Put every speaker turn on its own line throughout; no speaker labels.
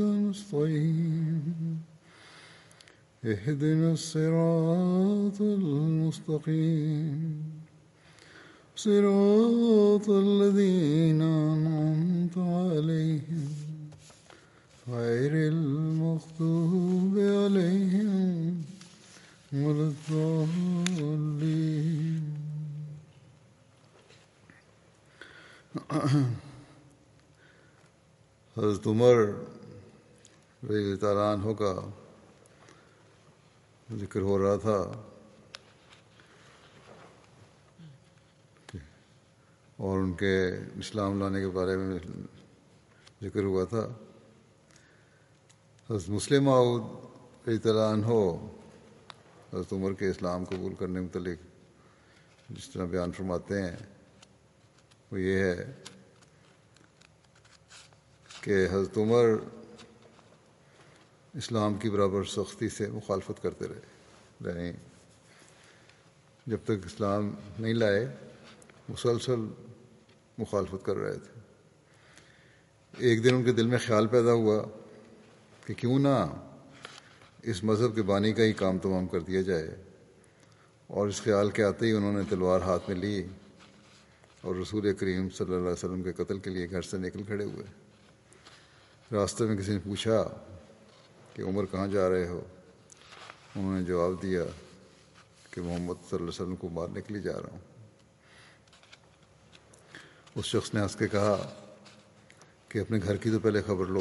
نستعين اهدنا الصراط المستقيم. صراط الذين أنعمت عليهم. غير المغضوب عليهم ولا الضالين. حضرت عمر رضی تعالیٰ عنہ کا ذکر ہو رہا تھا۔ اور ان کے اسلام لانے کے بارے میں ذکر ہوا تھا۔ حضرت مسلم عود رضی تعالیٰ عنہ حضرت عمر کے اسلام قبول کرنے متعلق جس طرح بیان فرماتے ہیں، وہ یہ ہے کہ حضرت عمر اسلام کی برابر سختی سے مخالفت کرتے رہے۔ یعنی جب تک اسلام نہیں لائے، مسلسل مخالفت کر رہے تھے۔ ایک دن ان کے دل میں خیال پیدا ہوا کہ کیوں نہ اس مذہب کے بانی کا ہی کام تمام کر دیا جائے۔ اور اس خیال کے آتے ہی انہوں نے تلوار ہاتھ میں لی اور رسول کریم صلی اللہ علیہ وسلم کے قتل کے لیے گھر سے نکل کھڑے ہوئے۔ راستے میں کسی نے پوچھا کہ عمر کہاں جا رہے ہو؟ انہوں نے جواب دیا کہ محمد صلی اللہ علیہ وسلم کو مارنے کے لیے جا رہا ہوں۔ اس شخص نے ہنس کے کہا کہ اپنے گھر کی تو پہلے خبر لو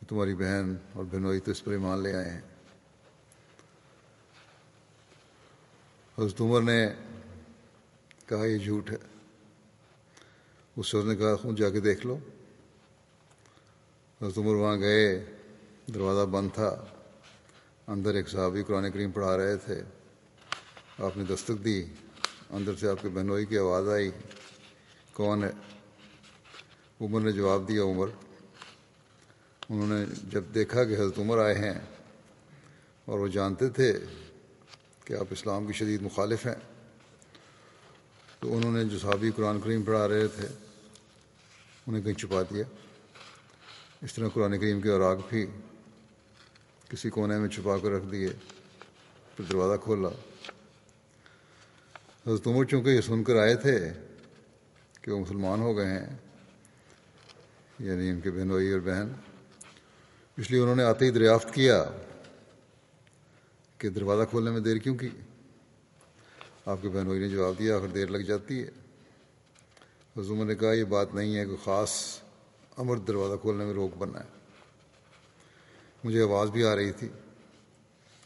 کہ تمہاری بہن اور بہنوئی تو اس پر ایمان لے آئے ہیں۔ حضرت عمر نے کہا، یہ جھوٹ ہے۔ اس شخص نے کہا خود جا کے دیکھ لو۔ حضرت عمر وہاں گئے، دروازہ بند تھا، اندر ایک صحابی قرآن کریم پڑھا رہے تھے۔ آپ نے دستک دی، اندر سے آپ کے بہنوئی کی آواز آئی۔ کون ہے؟ عمر نے جواب دیا، عمر۔ انہوں نے جب دیکھا کہ حضرت عمر آئے ہیں اور وہ جانتے تھے کہ آپ اسلام کی شدید مخالف ہیں، تو انہوں نے جو صحابی قرآن کریم پڑھا رہے تھے، انہیں کہیں چھپا دیا۔ اس طرح قرآن کریم کے اوراق بھی کسی کونے میں چھپا کر رکھ دیے، پھر دروازہ کھولا۔ حضرت عمر چونکہ یہ سن کر آئے تھے کہ وہ مسلمان ہو گئے ہیں یعنی ان کے بہنوئی اور بہن، اس لیے انہوں نے آتے ہی دریافت کیا کہ دروازہ کھولنے میں دیر کیوں کی؟ آپ کے بہنوئی نے جواب دیا، آخر دیر لگ جاتی ہے۔ حضرت عمر نے کہا، یہ بات نہیں ہے کہ خاص امر دروازہ کھولنے میں روک بننا ہے۔ مجھے آواز بھی آ رہی تھی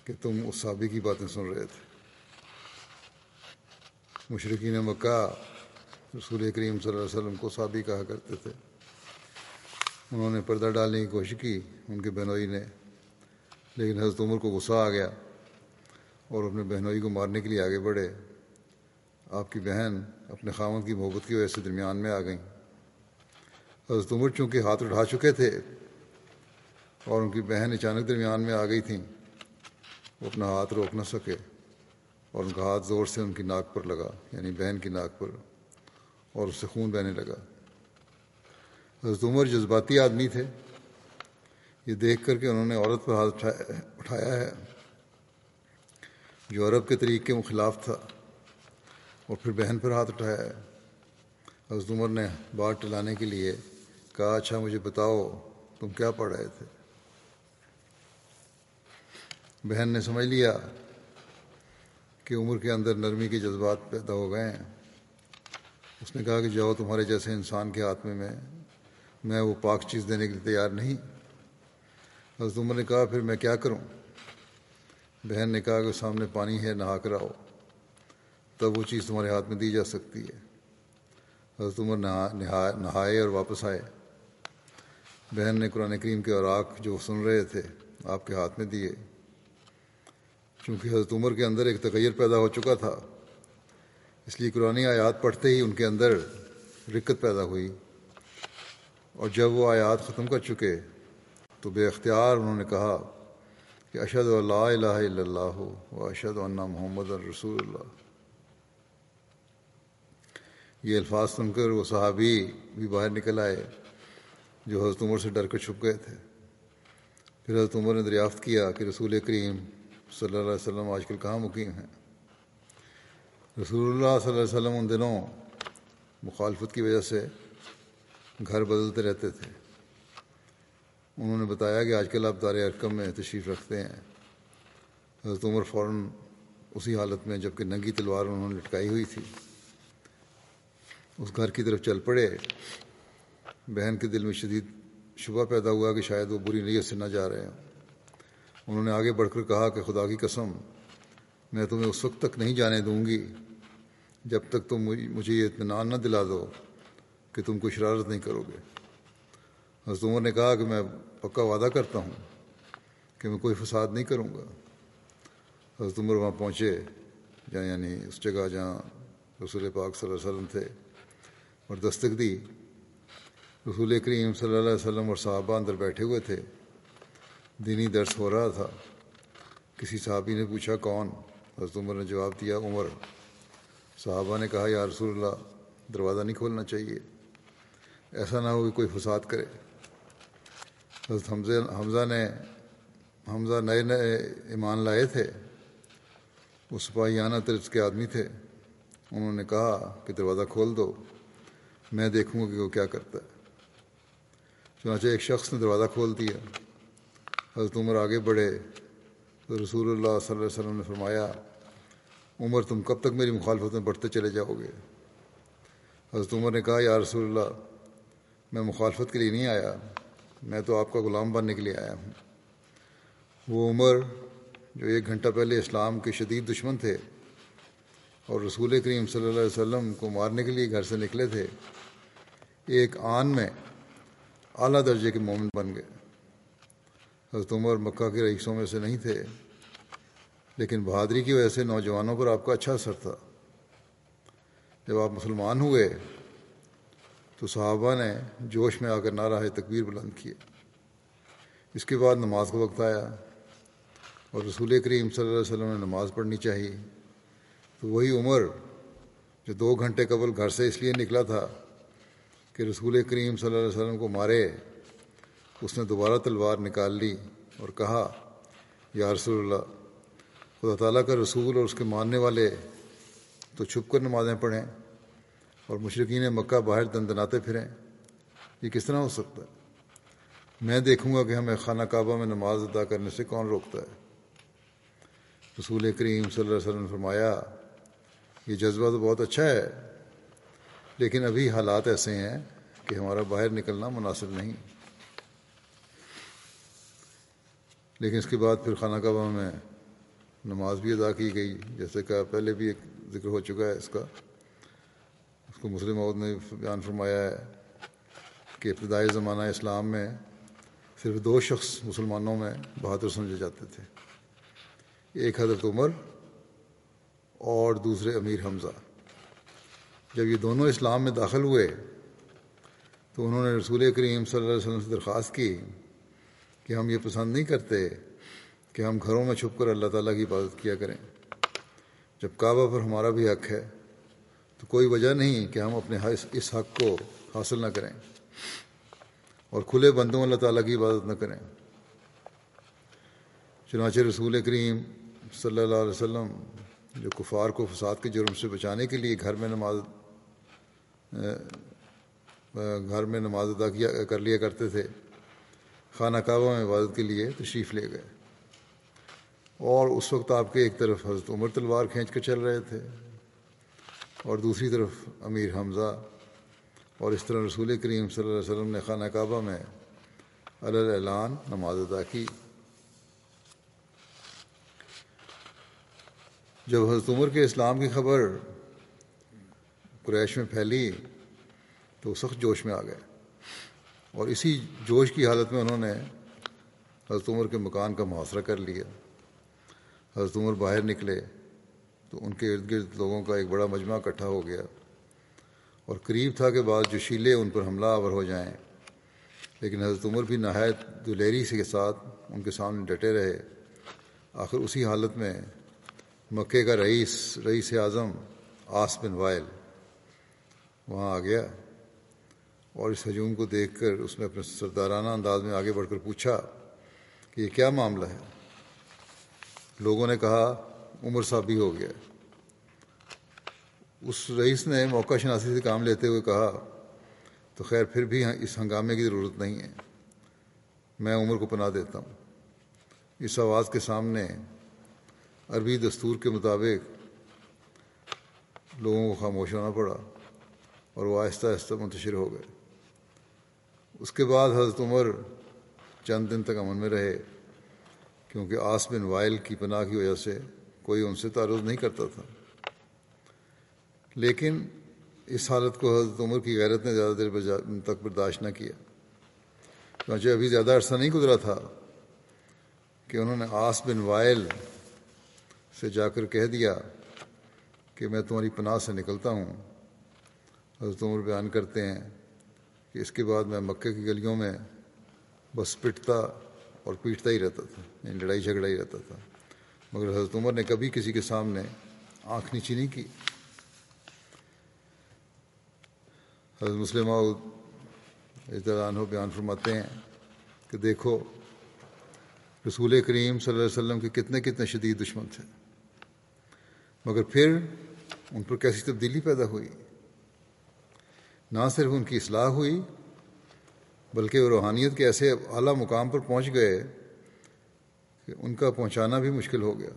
کہ تم اس صحابی کی باتیں سن رہے تھے۔ مشرقین مکہ رسول کریم صلی اللہ علیہ وسلم کو صحابی کہا کرتے تھے۔ انہوں نے پردہ ڈالنے کی کوشش کی، ان کے بہنوئی نے۔ لیکن حضرت عمر کو غصہ آ گیا اور اپنے بہنوئی کو مارنے کے لیے آگے بڑھے۔ آپ کی بہن اپنے خامن کی محبت کی وجہ سے درمیان میں آ گئیں۔ حضرت عمر چونکہ ہاتھ اٹھا چکے تھے اور ان کی بہن اچانک درمیان میں آ گئی تھیں، وہ اپنا ہاتھ روک نہ سکے اور ان کا ہاتھ زور سے ان کی ناک پر لگا یعنی بہن کی ناک پر، اور اس سے خون بہنے لگا۔ حضرت عمر جذباتی آدمی تھے۔ یہ دیکھ کر کے انہوں نے عورت پر ہاتھ اٹھایا ہے، جو عرب کے طریقے کے خلاف تھا، اور پھر بہن پر ہاتھ اٹھایا ہے۔ حضرت عمر نے بات ٹلانے کے لیے کہا اچھا مجھے بتاؤ، تم کیا پڑھ رہے تھے؟ بہن نے سمجھ لیا کہ عمر کے اندر نرمی کے جذبات پیدا ہو گئے ہیں۔ اس نے کہا کہ جاؤ تمہارے جیسے انسان کے ہاتھ میں میں میں وہ پاک چیز دینے کے لیے تیار نہیں۔ حضرت عمر نے کہا، پھر میں کیا کروں؟ بہن نے کہا کہ سامنے پانی ہے، نہا کر آؤ۔ تب وہ چیز تمہارے ہاتھ میں دی جا سکتی ہے۔ حضرت عمر نہا نہائے اور واپس آئے۔ بہن نے قرآن کریم کے اوراق جو سن رہے تھے، آپ کے ہاتھ میں دیے۔ چونکہ حضرت عمر کے اندر ایک تغیر پیدا ہو چکا تھا، اس لیے قرآن آیات پڑھتے ہی ان کے اندر رکت پیدا ہوئی۔ اور جب وہ آیات ختم کر چکے، تو بے اختیار انہوں نے کہا کہ اشد اللہ الہ الا اللہ و اشد اللہ محمد الرسول اللہ۔ یہ الفاظ سن کر وہ صحابی بھی باہر نکل آئے۔ جو حضرت عمر سے ڈر کر چھپ گئے تھے۔ پھر حضرت عمر نے دریافت کیا کہ رسول کریم صلی اللہ علیہ وسلم آج کل کہاں مقیم ہیں۔ رسول اللہ صلی اللہ علیہ وسلم ان دنوں مخالفت کی وجہ سے گھر بدلتے رہتے تھے۔ انہوں نے بتایا کہ آج کل آپ دار ارکم میں تشریف رکھتے ہیں۔ حضرت عمر فوراً اسی حالت میں جبکہ ننگی تلوار انہوں نے لٹکائی ہوئی تھی۔ اس گھر کی طرف چل پڑے۔ بہن کے دل میں شدید شبہ پیدا ہوا کہ شاید وہ بری نیت سے نہ جا رہے ہیں انہوں نے آگے بڑھ کر کہا کہ خدا کی قسم، میں تمہیں اس وقت تک نہیں جانے دوں گی جب تک تم مجھے یہ اطمینان نہ دلا دو کہ تم کو شرارت نہیں کرو گے۔ حضرت عمر نے کہا کہ میں پکا وعدہ کرتا ہوں کہ میں کوئی فساد نہیں کروں گا۔ حضرت عمر وہاں پہنچے، جہاں یعنی اس جگہ جہاں رسول پاک صلی اللہ علیہ وسلم تھے اور دستک دی۔ رسول کریم صلی اللہ علیہ وسلم اور صحابہ اندر بیٹھے ہوئے تھے۔ دینی درس ہو رہا تھا۔ کسی صحابی نے پوچھا کون؟ حضرت عمر نے جواب دیا، عمر۔ صحابہ نے کہا، یا رسول اللہ، دروازہ نہیں کھولنا چاہیے۔ ایسا نہ ہو کہ کوئی فساد کرے۔ حضرت حمزہ حمزہ نے، حمزہ نئے نئے ایمان لائے تھے۔ وہ سپاہیانہ طرز کے آدمی تھے۔ انہوں نے کہا کہ دروازہ کھول دو، میں دیکھوں گا کہ وہ کیا کرتا ہے۔ چنانچہ ایک شخص نے دروازہ کھول دیا۔ حضرت عمر آگے بڑھے۔ تو رسول اللہ صلی اللہ علیہ وسلم نے فرمایا، عمر، تم کب تک میری مخالفت میں بڑھتے چلے جاؤ گے؟ حضرت عمر نے کہا، یا رسول اللہ، میں مخالفت کے لیے نہیں آیا، میں تو آپ کا غلام بننے کے لیے آیا ہوں۔ وہ عمر، جو ایک گھنٹہ پہلے اسلام کے شدید دشمن تھے اور رسول کریم صلی اللہ علیہ وسلم کو مارنے کے لیے گھر سے نکلے تھے، ایک آن میں اعلیٰ درجے کے مومن بن گئے۔ حضرت عمر مکہ کے رئیسوں میں سے نہیں تھے، لیکن بہادری کی وجہ سے نوجوانوں پر آپ کا اچھا اثر تھا۔ جب آپ مسلمان ہوئے تو صحابہ نے جوش میں آ کر نعرہ تکبیر بلند کیے۔ اس کے بعد نماز کا وقت آیا اور رسول کریم صلی اللہ علیہ وسلم نے نماز پڑھنی چاہیے تو وہی عمر جو دو گھنٹے قبل گھر سے اس لیے نکلا تھا کہ رسول کریم صلی اللہ علیہ وسلم کو مارے، اس نے دوبارہ تلوار نکال لی اور کہا، یا رسول اللہ، خدا تعالیٰ کا رسول اور اس کے ماننے والے تو چھپ کر نمازیں پڑھیں اور مشرقین مکہ باہر دندناتے پھریں۔ یہ کس طرح ہو سکتا ہے؟ میں دیکھوں گا کہ ہمیں خانہ کعبہ میں نماز ادا کرنے سے کون روکتا ہے۔ رسول کریم صلی اللہ علیہ وسلم نے فرمایا، یہ جذبہ تو بہت اچھا ہے لیکن ابھی حالات ایسے ہیں کہ ہمارا باہر نکلنا مناسب نہیں۔ لیکن اس کے بعد پھر خانہ کعبہ میں نماز بھی ادا کی گئی۔ جیسے کہ پہلے بھی ایک ذکر ہو چکا ہے اس کا۔ اس کو مسلم عود نے بیان فرمایا ہے کہ ابتدائی زمانہ اسلام میں صرف دو شخص مسلمانوں میں بہادر سمجھے جاتے تھے۔ ایک حضرت عمر اور دوسرے امیر حمزہ۔ جب یہ دونوں اسلام میں داخل ہوئے، تو انہوں نے رسول کریم صلی اللہ علیہ وسلم سے درخواست کی کہ ہم یہ پسند نہیں کرتے کہ ہم گھروں میں چھپ کر اللہ تعالیٰ کی عبادت کیا کریں۔ جب کعبہ پر ہمارا بھی حق ہے، تو کوئی وجہ نہیں کہ ہم اپنے ہاں اس حق کو حاصل نہ کریں اور کھلے بندوں اللہ تعالیٰ کی عبادت نہ کریں۔ چنانچہ رسول کریم صلی اللہ علیہ وسلم جو کفار کو فساد کے جرم سے بچانے کے لیے گھر میں نماز گھر میں نماز ادا کیا، کر لیا کرتے تھے۔ خانہ کعبہ میں عبادت کے لیے تشریف لے گئے۔ اور اس وقت آپ کے ایک طرف حضرت عمر تلوار کھینچ کر چل رہے تھے اور دوسری طرف امیر حمزہ اور اس طرح رسول کریم صلی اللہ علیہ وسلم نے خانہ کعبہ میں اعلان نماز ادا کی۔ جب حضرت عمر کے اسلام کی خبر قریش میں پھیلی تو سخت جوش میں آ گئے۔ اور اسی جوش کی حالت میں انہوں نے حضرت عمر کے مکان کا محاصرہ کر لیا۔ حضرت عمر باہر نکلے تو ان کے ارد گرد لوگوں کا ایک بڑا مجمع اکٹھا ہو گیا۔ اور قریب تھا کہ بعض جوشیلے ان پر حملہ آور ہو جائیں۔ لیکن حضرت عمر بھی نہایت دلیری سے کے ساتھ ان کے سامنے ڈٹے رہے۔ آخر اسی حالت میں مکے کا رئیس رئیس اعظم آس بن وائل وہاں آ گیا اور اس ہجوم کو دیکھ کر اس نے اپنے سردارانہ انداز میں آگے بڑھ کر پوچھا کہ یہ کیا معاملہ ہے؟ لوگوں نے کہا، عمر صاحب بھی ہو گیا۔ اس رئیس نے موقع شناسی سے کام لیتے ہوئے کہا، تو خیر پھر بھی اس ہنگامے کی ضرورت نہیں ہے۔ میں عمر کو پناہ دیتا ہوں۔ اس آواز کے سامنے عربی دستور کے مطابق لوگوں کو خاموش ہونا پڑا۔ اور وہ آہستہ آہستہ منتشر ہو گئے۔ اس کے بعد حضرت عمر چند دن تک امن میں رہے، کیونکہ آس بن وائل کی پناہ کی وجہ سے کوئی ان سے تعارض نہیں کرتا تھا۔ لیکن اس حالت کو حضرت عمر کی غیرت نے زیادہ دیر تک برداشت نہ کیا۔ چانچہ ابھی زیادہ عرصہ نہیں گزرا تھا کہ انہوں نے آس بن وائل سے جا کر کہہ دیا کہ میں تمہاری پناہ سے نکلتا ہوں۔ حضرت عمر بیان کرتے ہیں کہ اس کے بعد میں مکے کی گلیوں میں بس پٹتا اور پیٹتا ہی رہتا تھا یعنی لڑائی جھگڑا ہی رہتا تھا۔ مگر حضرت عمر نے کبھی کسی کے سامنے آنکھ نیچی نہیں کی۔ حضرت مسلم اطلاع ہو بیان فرماتے ہیں کہ دیکھو، رسول کریم صلی اللہ علیہ وسلم کے کتنے کتنے شدید دشمن تھے۔ مگر پھر ان پر کیسی تبدیلی پیدا ہوئی؟ نہ صرف ان کی اصلاح ہوئی، بلکہ وہ روحانیت کے ایسے اعلیٰ مقام پر پہنچ گئے کہ ان کا پہنچانا بھی مشکل ہو گیا،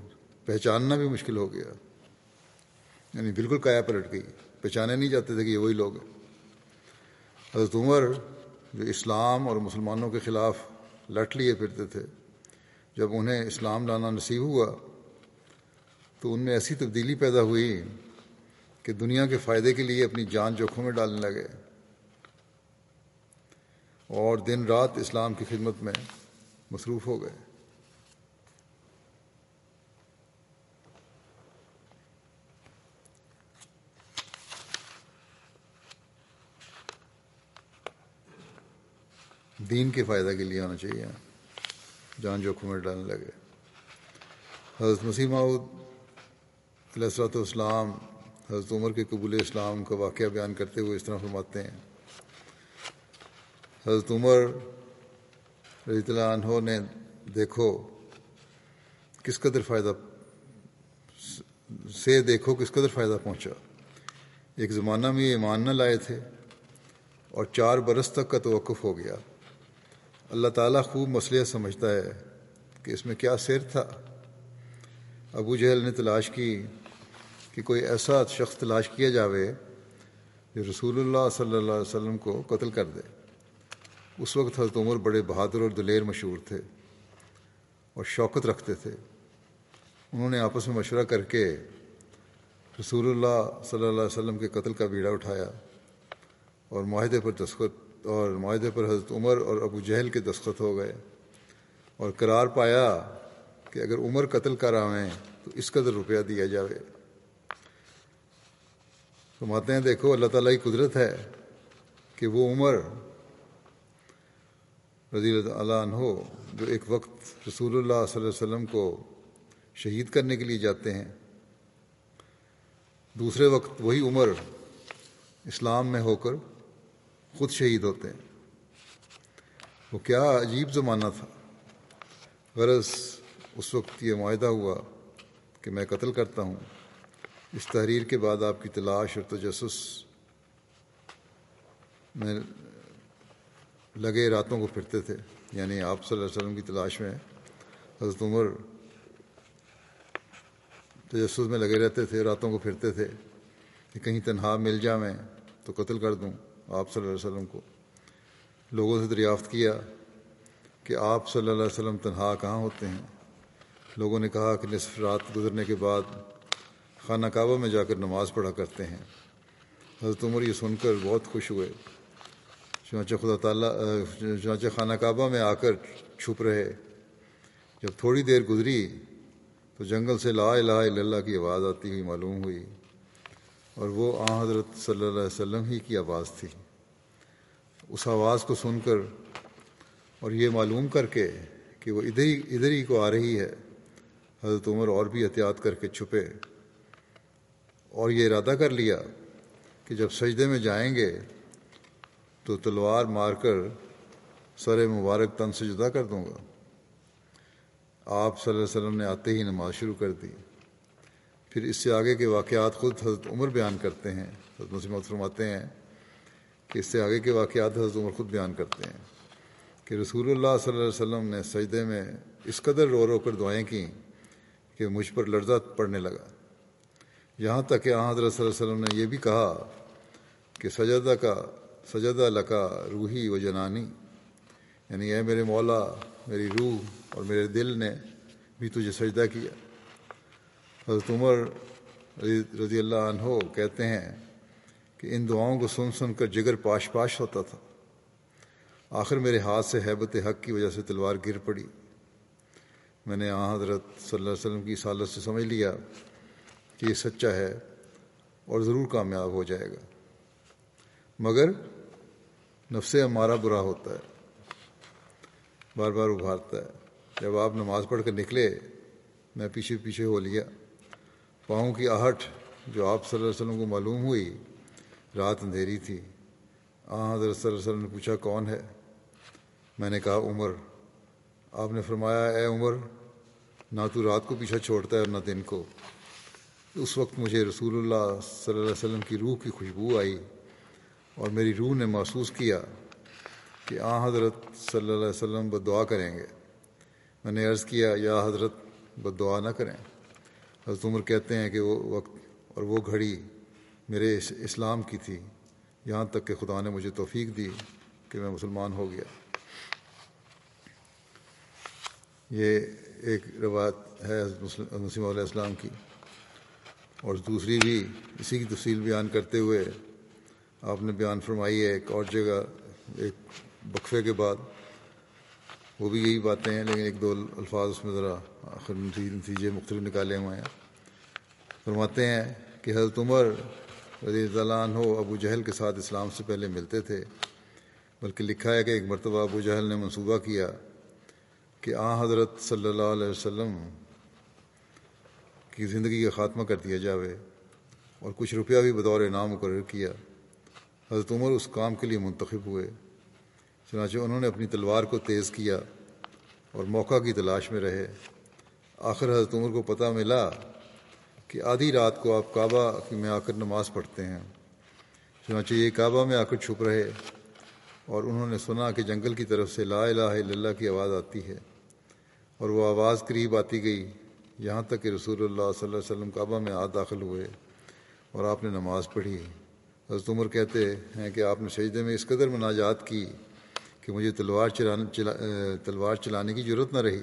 پہچاننا بھی مشکل ہو گیا۔ یعنی بالکل کایا پلٹ گئی، پہچانے نہیں جاتے تھے کہ یہ وہی لوگ ہیں۔ حضرت عمر جو اسلام اور مسلمانوں کے خلاف لٹ لیے پھرتے تھے، جب انہیں اسلام لانا نصیب ہوا تو ان میں ایسی تبدیلی پیدا ہوئی کہ دنیا کے فائدے کے لیے اپنی جان جوکھوں میں ڈالنے لگے۔ اور دن رات اسلام کی خدمت میں مصروف ہو گئے۔ دین کے فائدہ کے لیے ہونا چاہیے۔ جان جوکھوں میں ڈالنے لگے۔ حضرت مسیح معود علیہ السلۃ والسلام حضرت عمر کے قبول اسلام کا واقعہ بیان کرتے ہوئے اس طرح فرماتے ہیں۔ حضرت عمر رضی اللہ عنہ نے دیکھو کس قدر فائدہ سے دیکھو کس قدر فائدہ پہنچا۔ ایک زمانہ میں یہ ایمان نہ لائے تھے اور چار برس تک کا توقف ہو گیا۔ اللہ تعالیٰ خوب مسئلہ سمجھتا ہے کہ اس میں کیا سیر تھا۔ ابو جہل نے تلاش کی کہ کوئی ایسا شخص تلاش کیا جاوے جو رسول اللہ صلی اللہ علیہ وسلم کو قتل کر دے۔ اس وقت حضرت عمر بڑے بہادر اور دلیر مشہور تھے اور شوقت رکھتے تھے۔ انہوں نے آپس میں مشورہ کر کے رسول اللہ صلی اللہ علیہ وسلم کے قتل کا بیڑا اٹھایا اور معاہدے پر دستخط اور معاہدے پر حضرت عمر اور ابو جہل کے دستخط ہو گئے اور قرار پایا کہ اگر عمر قتل کر آئیں تو اس قدر روپیہ دیا جاوے۔ فرماتے ہیں، دیکھو، اللہ تعالیٰ کی قدرت ہے کہ وہ عمر رضی اللہ عنہ جو ایک وقت رسول اللہ صلی اللہ علیہ وسلم کو شہید کرنے کے لیے جاتے ہیں، دوسرے وقت وہی عمر اسلام میں ہو کر خود شہید ہوتے ہیں۔ وہ کیا عجیب زمانہ تھا۔ غرض اس وقت یہ معاہدہ ہوا کہ میں قتل کرتا ہوں۔ اس تحریر کے بعد آپ کی تلاش اور تجسس میں لگے راتوں کو پھرتے تھے۔ یعنی آپ صلی اللہ علیہ وسلم کی تلاش میں حضرت عمر تجسس میں لگے رہتے تھے، راتوں کو پھرتے تھے کہ کہیں تنہا مل جا میں تو قتل کر دوں آپ صلی اللہ علیہ وسلم کو۔ لوگوں سے دریافت کیا کہ آپ صلی اللہ علیہ وسلم تنہا کہاں ہوتے ہیں؟ لوگوں نے کہا کہ نصف رات گزرنے کے بعد خانہ کعبہ میں جا کر نماز پڑھا کرتے ہیں۔ حضرت عمر یہ سن کر بہت خوش ہوئے۔ چنانچہ خدا تعالیٰ، چنانچہ خانہ کعبہ میں آ کر چھپ رہے۔ جب تھوڑی دیر گزری تو جنگل سے لا الہ الا اللہ کی آواز آتی ہوئی معلوم ہوئی۔ اور وہ آ حضرت صلی اللہ علیہ وسلم ہی کی آواز تھی۔ اس آواز کو سن کر اور یہ معلوم کر کے کہ وہ ادھر ہی ادھر ہی کو آ رہی ہے۔ حضرت عمر اور بھی احتیاط کر کے چھپے۔ اور یہ ارادہ کر لیا کہ جب سجدے میں جائیں گے تو تلوار مار کر سر مبارک تن سے جدا کر دوں گا۔ آپ صلی اللہ علیہ وسلم نے آتے ہی نماز شروع کر دی۔ پھر اس سے آگے کے واقعات خود حضرت عمر بیان کرتے ہیں۔ حضرت مسلم فرماتے ہیں کہ اس سے آگے کے واقعات حضرت عمر خود بیان کرتے ہیں کہ رسول اللہ صلی اللہ علیہ وسلم نے سجدے میں اس قدر رو رو کر دعائیں کیں کہ مجھ پر لرزہ پڑنے لگا۔ یہاں تک کہ حضرت صلی اللہ علیہ وسلم نے یہ بھی کہا کہ سجدہ کا سجدہ لکا روحی و جنانی۔ یعنی اے میرے مولا، میری روح اور میرے دل نے بھی تجھے سجدہ کیا۔ حضرت عمر رضی اللہ عنہ کہتے ہیں کہ ان دعاؤں کو سن سن کر جگر پاش پاش ہوتا تھا۔ آخر میرے ہاتھ سے حیبت حق کی وجہ سے تلوار گر پڑی۔ میں نے آ حضرت صلی اللہ علیہ وسلم کی سالت سے سمجھ لیا کہ یہ سچا ہے اور ضرور کامیاب ہو جائے گا۔ مگر نفس ہمارا برا ہوتا ہے، بار بار ابھارتا ہے۔ جب آپ نماز پڑھ کر نکلے، میں پیچھے پیچھے ہو لیا، پاؤں کی آہٹ جو آپ صلی اللہ علیہ وسلم کو معلوم ہوئی، رات اندھیری تھی۔ آ حضرت صلی اللہ علیہ وسلم نے پوچھا، کون ہے؟ میں نے کہا، عمر۔ آپ نے فرمایا، اے عمر، نہ تو رات کو پیچھا چھوڑتا ہے اور نہ دن کو۔ اس وقت مجھے رسول اللہ صلی اللہ علیہ وسلم کی روح کی خوشبو آئی اور میری روح نے محسوس کیا کہ آ حضرت صلی اللہ علیہ وسلم بد دعا کریں گے۔ میں نے عرض کیا، یا حضرت بد دعا نہ کریں۔ حضرت عمر کہتے ہیں کہ وہ وقت اور وہ گھڑی میرے اسلام کی تھی۔ یہاں تک کہ خدا نے مجھے توفیق دی کہ میں مسلمان ہو گیا۔ یہ ایک روایت ہے مسلم علیہ السلام کی۔ اور دوسری بھی اسی کی تفصیل بیان کرتے ہوئے آپ نے بیان فرمائی ہے ایک اور جگہ، ایک بقفے کے بعد، وہ بھی یہی باتیں ہیں، لیکن ایک دو الفاظ اس میں ذرا آخر نتیجے مختلف نکالے ہوئے ہیں۔ فرماتے ہیں کہ حضرت عمر رضی اللہ عنہ ابو جہل کے ساتھ اسلام سے پہلے ملتے تھے، بلکہ لکھا ہے کہ ایک مرتبہ ابو جہل نے منصوبہ کیا کہ آ حضرت صلی اللہ علیہ وسلم کی زندگی کا خاتمہ کر دیا جاوے اور کچھ روپیہ بھی بطور انعام مقرر کیا۔ حضرت عمر اس کام کے لیے منتخب ہوئے، چنانچہ انہوں نے اپنی تلوار کو تیز کیا اور موقع کی تلاش میں رہے۔ آخر حضرت عمر کو پتہ ملا کہ آدھی رات کو آپ کعبہ میں آ کر نماز پڑھتے ہیں۔ چنانچہ یہ کعبہ میں آ کر چھپ رہے اور انہوں نے سنا کہ جنگل کی طرف سے لا الہ الا اللہ کی آواز آتی ہے اور وہ آواز قریب آتی گئی۔ یہاں تک کہ رسول اللہ صلی اللہ علیہ وسلم کعبہ میں آ داخل ہوئے اور آپ نے نماز پڑھی۔ حضرت عمر کہتے ہیں کہ آپ نے سجدے میں اس قدر مناجات کی کہ مجھے تلوار چلانے، چلا، تلوار چلانے کی ضرورت نہ رہی۔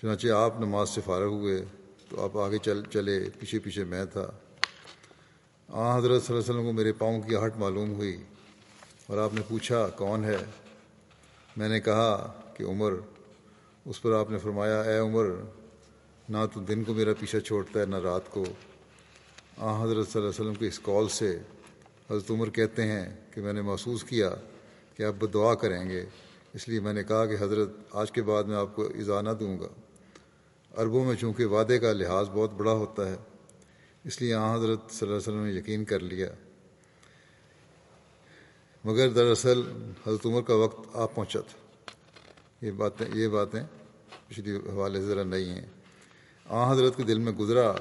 چنانچہ آپ نماز سے فارغ ہوئے تو آپ آگے چل، چلے، پیچھے پیچھے میں تھا۔ آ، حضرت صلی اللہ علیہ وسلم کو میرے پاؤں کی ہٹ معلوم ہوئی اور آپ نے پوچھا، کون ہے؟ میں نے کہا کہ عمر۔ اس پر آپ نے فرمایا، اے عمر نہ تو دن کو میرا پیچھا چھوڑتا ہے، نہ رات کو۔ آ، حضرت صلی اللہ علیہ وسلم کے اس کال سے حضرت عمر کہتے ہیں کہ میں نے محسوس کیا کہ آپ دعا کریں گے۔ اس لیے میں نے کہا کہ حضرت، آج کے بعد میں آپ کو نہ دوں گا۔ عربوں میں چونکہ وعدے کا لحاظ بہت بڑا ہوتا ہے، اس لیے آ، حضرت صلی اللہ علیہ وسلم نے یقین کر لیا۔ مگر دراصل حضرت عمر کا وقت آ پہنچا تھا۔ یہ باتیں یہ باتیں پچھلی حوالے ذرا نہیں ہیں۔ آ حضرت کے دل میں گزرا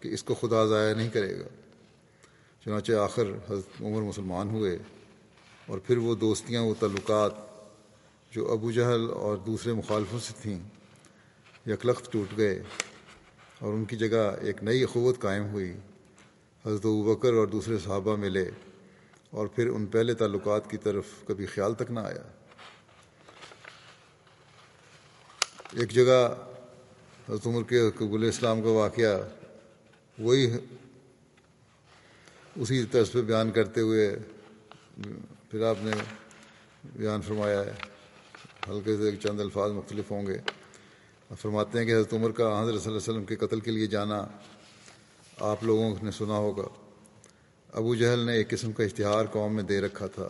کہ اس کو خدا ضائع نہیں کرے گا۔ چنانچہ آخر حضرت عمر مسلمان ہوئے اور پھر وہ دوستیاں، وہ تعلقات جو ابو جہل اور دوسرے مخالفوں سے تھیں، یکلخت ٹوٹ گئے اور ان کی جگہ ایک نئی اخوت قائم ہوئی۔ حضرت بکر اور دوسرے صحابہ ملے اور پھر ان پہلے تعلقات کی طرف کبھی خیال تک نہ آیا۔ ایک جگہ حضرت عمر کے قبول اسلام کا واقعہ وہی اسی طرز پہ بیان کرتے ہوئے پھر آپ نے بیان فرمایا ہے۔ ہلکے سے چند الفاظ مختلف ہوں گے۔ فرماتے ہیں کہ حضرت عمر کا حضرت صلی اللہ علیہ وسلم کے قتل کے لیے جانا آپ لوگوں نے سنا ہوگا۔ ابو جہل نے ایک قسم کا اشتہار قوم میں دے رکھا تھا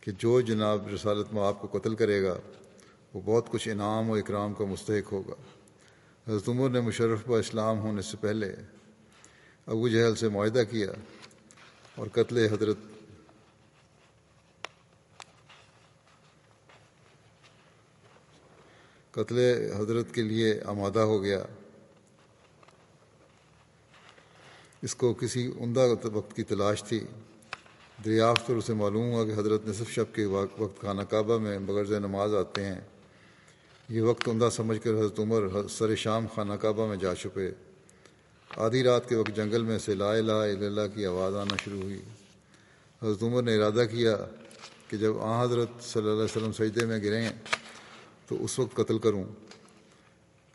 کہ جو جناب رسالت میں آپ کو قتل کرے گا، وہ بہت کچھ انعام و اکرام کا مستحق ہوگا۔ حضرت عمر نے مشرف با اسلام ہونے سے پہلے ابو جہل سے معاہدہ کیا اور قتل حضرت قتل حضرت کے لیے آمادہ ہو گیا۔ اس کو کسی عمدہ وقت کی تلاش تھی۔ دریافت پر اسے معلوم ہوا کہ حضرت نصف شب کے وقت خانہ کعبہ میں بغرض نماز آتے ہیں۔ یہ وقت عمدہ سمجھ کر حضرت عمر سر شام خانہ کعبہ میں جا چھپے۔ آدھی رات کے وقت جنگل میں سے لا الہ الا اللہ کی آواز آنا شروع ہوئی۔ حضرت عمر نے ارادہ کیا کہ جب آ حضرت صلی اللہ علیہ وسلم سجدے میں گریں تو اس وقت قتل کروں۔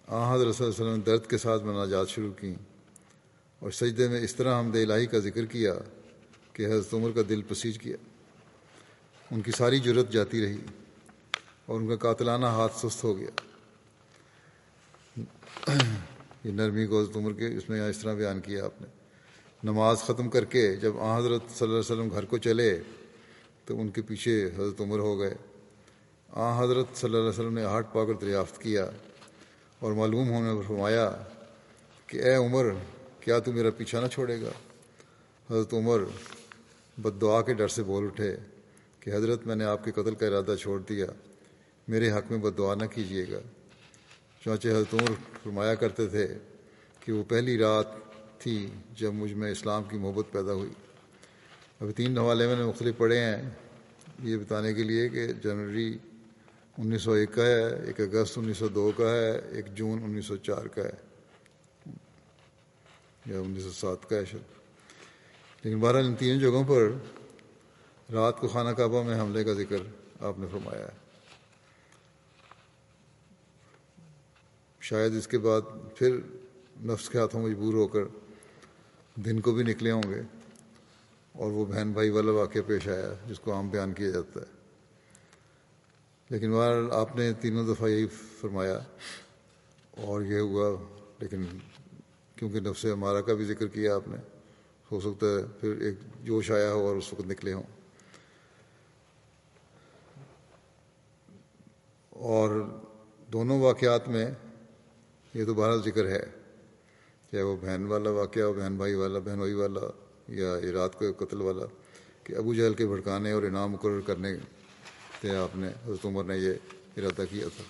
آ حضرت صلی اللہ علیہ وسلم درد کے ساتھ مناجات شروع کیں۔ اور سجدے میں اس طرح حمد الہی کا ذکر کیا کہ حضرت عمر کا دل پسیج کیا ان کی ساری جرت جاتی رہی۔ اور ان کا قاتلانہ ہاتھ سست ہو گیا۔ یہ نرمی کو حضرت عمر کے اس میں اس طرح بیان کیا آپ نے۔ نماز ختم کر کے جب آ حضرت صلی اللہ علیہ وسلم گھر کو چلے تو ان کے پیچھے حضرت عمر ہو گئے۔ آ حضرت صلی اللہ علیہ وسلم نے ہاٹ پا کر دریافت کیا اور معلوم ہونے پر فرمایا کہ اے عمر، کیا تو میرا پیچھا نہ چھوڑے گا؟ حضرت عمر بد دعا کے ڈر سے بول اٹھے کہ حضرت، میں نے آپ کے قتل کا ارادہ چھوڑ دیا۔ میرے حق میں بد دعا نہ کیجیے گا۔ چونچہ حضرت عمر فرمایا کرتے تھے کہ وہ پہلی رات تھی جب مجھ میں اسلام کی محبت پیدا ہوئی۔ ابھی تین حوالے میں نے مختلف پڑھے ہیں۔ یہ بتانے کے لیے کہ جنوری انیس سو ایک کا ہے، ایک اگست انیس سو دو کا ہے، ایک جون انیس سو چار کا ہے۔ یا انیس سو سات کا ہے شاید۔ لیکن بہرحال ان تین جگہوں پر رات کو خانہ کعبہ میں حملے کا ذکر آپ نے فرمایا ہے۔ شاید اس کے بعد پھر نفس کے ہاتھوں مجبور ہو کر دن کو بھی نکلے ہوں گے اور وہ بہن بھائی والا واقعہ پیش آیا جس کو عام بیان کیا جاتا ہے۔ لیکن بہرحال آپ نے تینوں دفعہ یہی فرمایا اور یہ ہوا، لیکن کیونکہ نفس ہمارا کا بھی ذکر کیا آپ نے، ہو سکتا ہے پھر ایک جوش آیا ہو اور اس وقت نکلے ہوں۔ اور دونوں واقعات میں یہ تو بہرحال ذکر ہے چاہے وہ بہن والا واقعہ ہو بہن بھائی والا، بہن بھائی والا یا رات کو قتل والا کہ ابو جہل کے بھڑکانے اور انعام مقرر کرنے تھے آپ نے حضرت عمر نے یہ ارادہ کیا تھا۔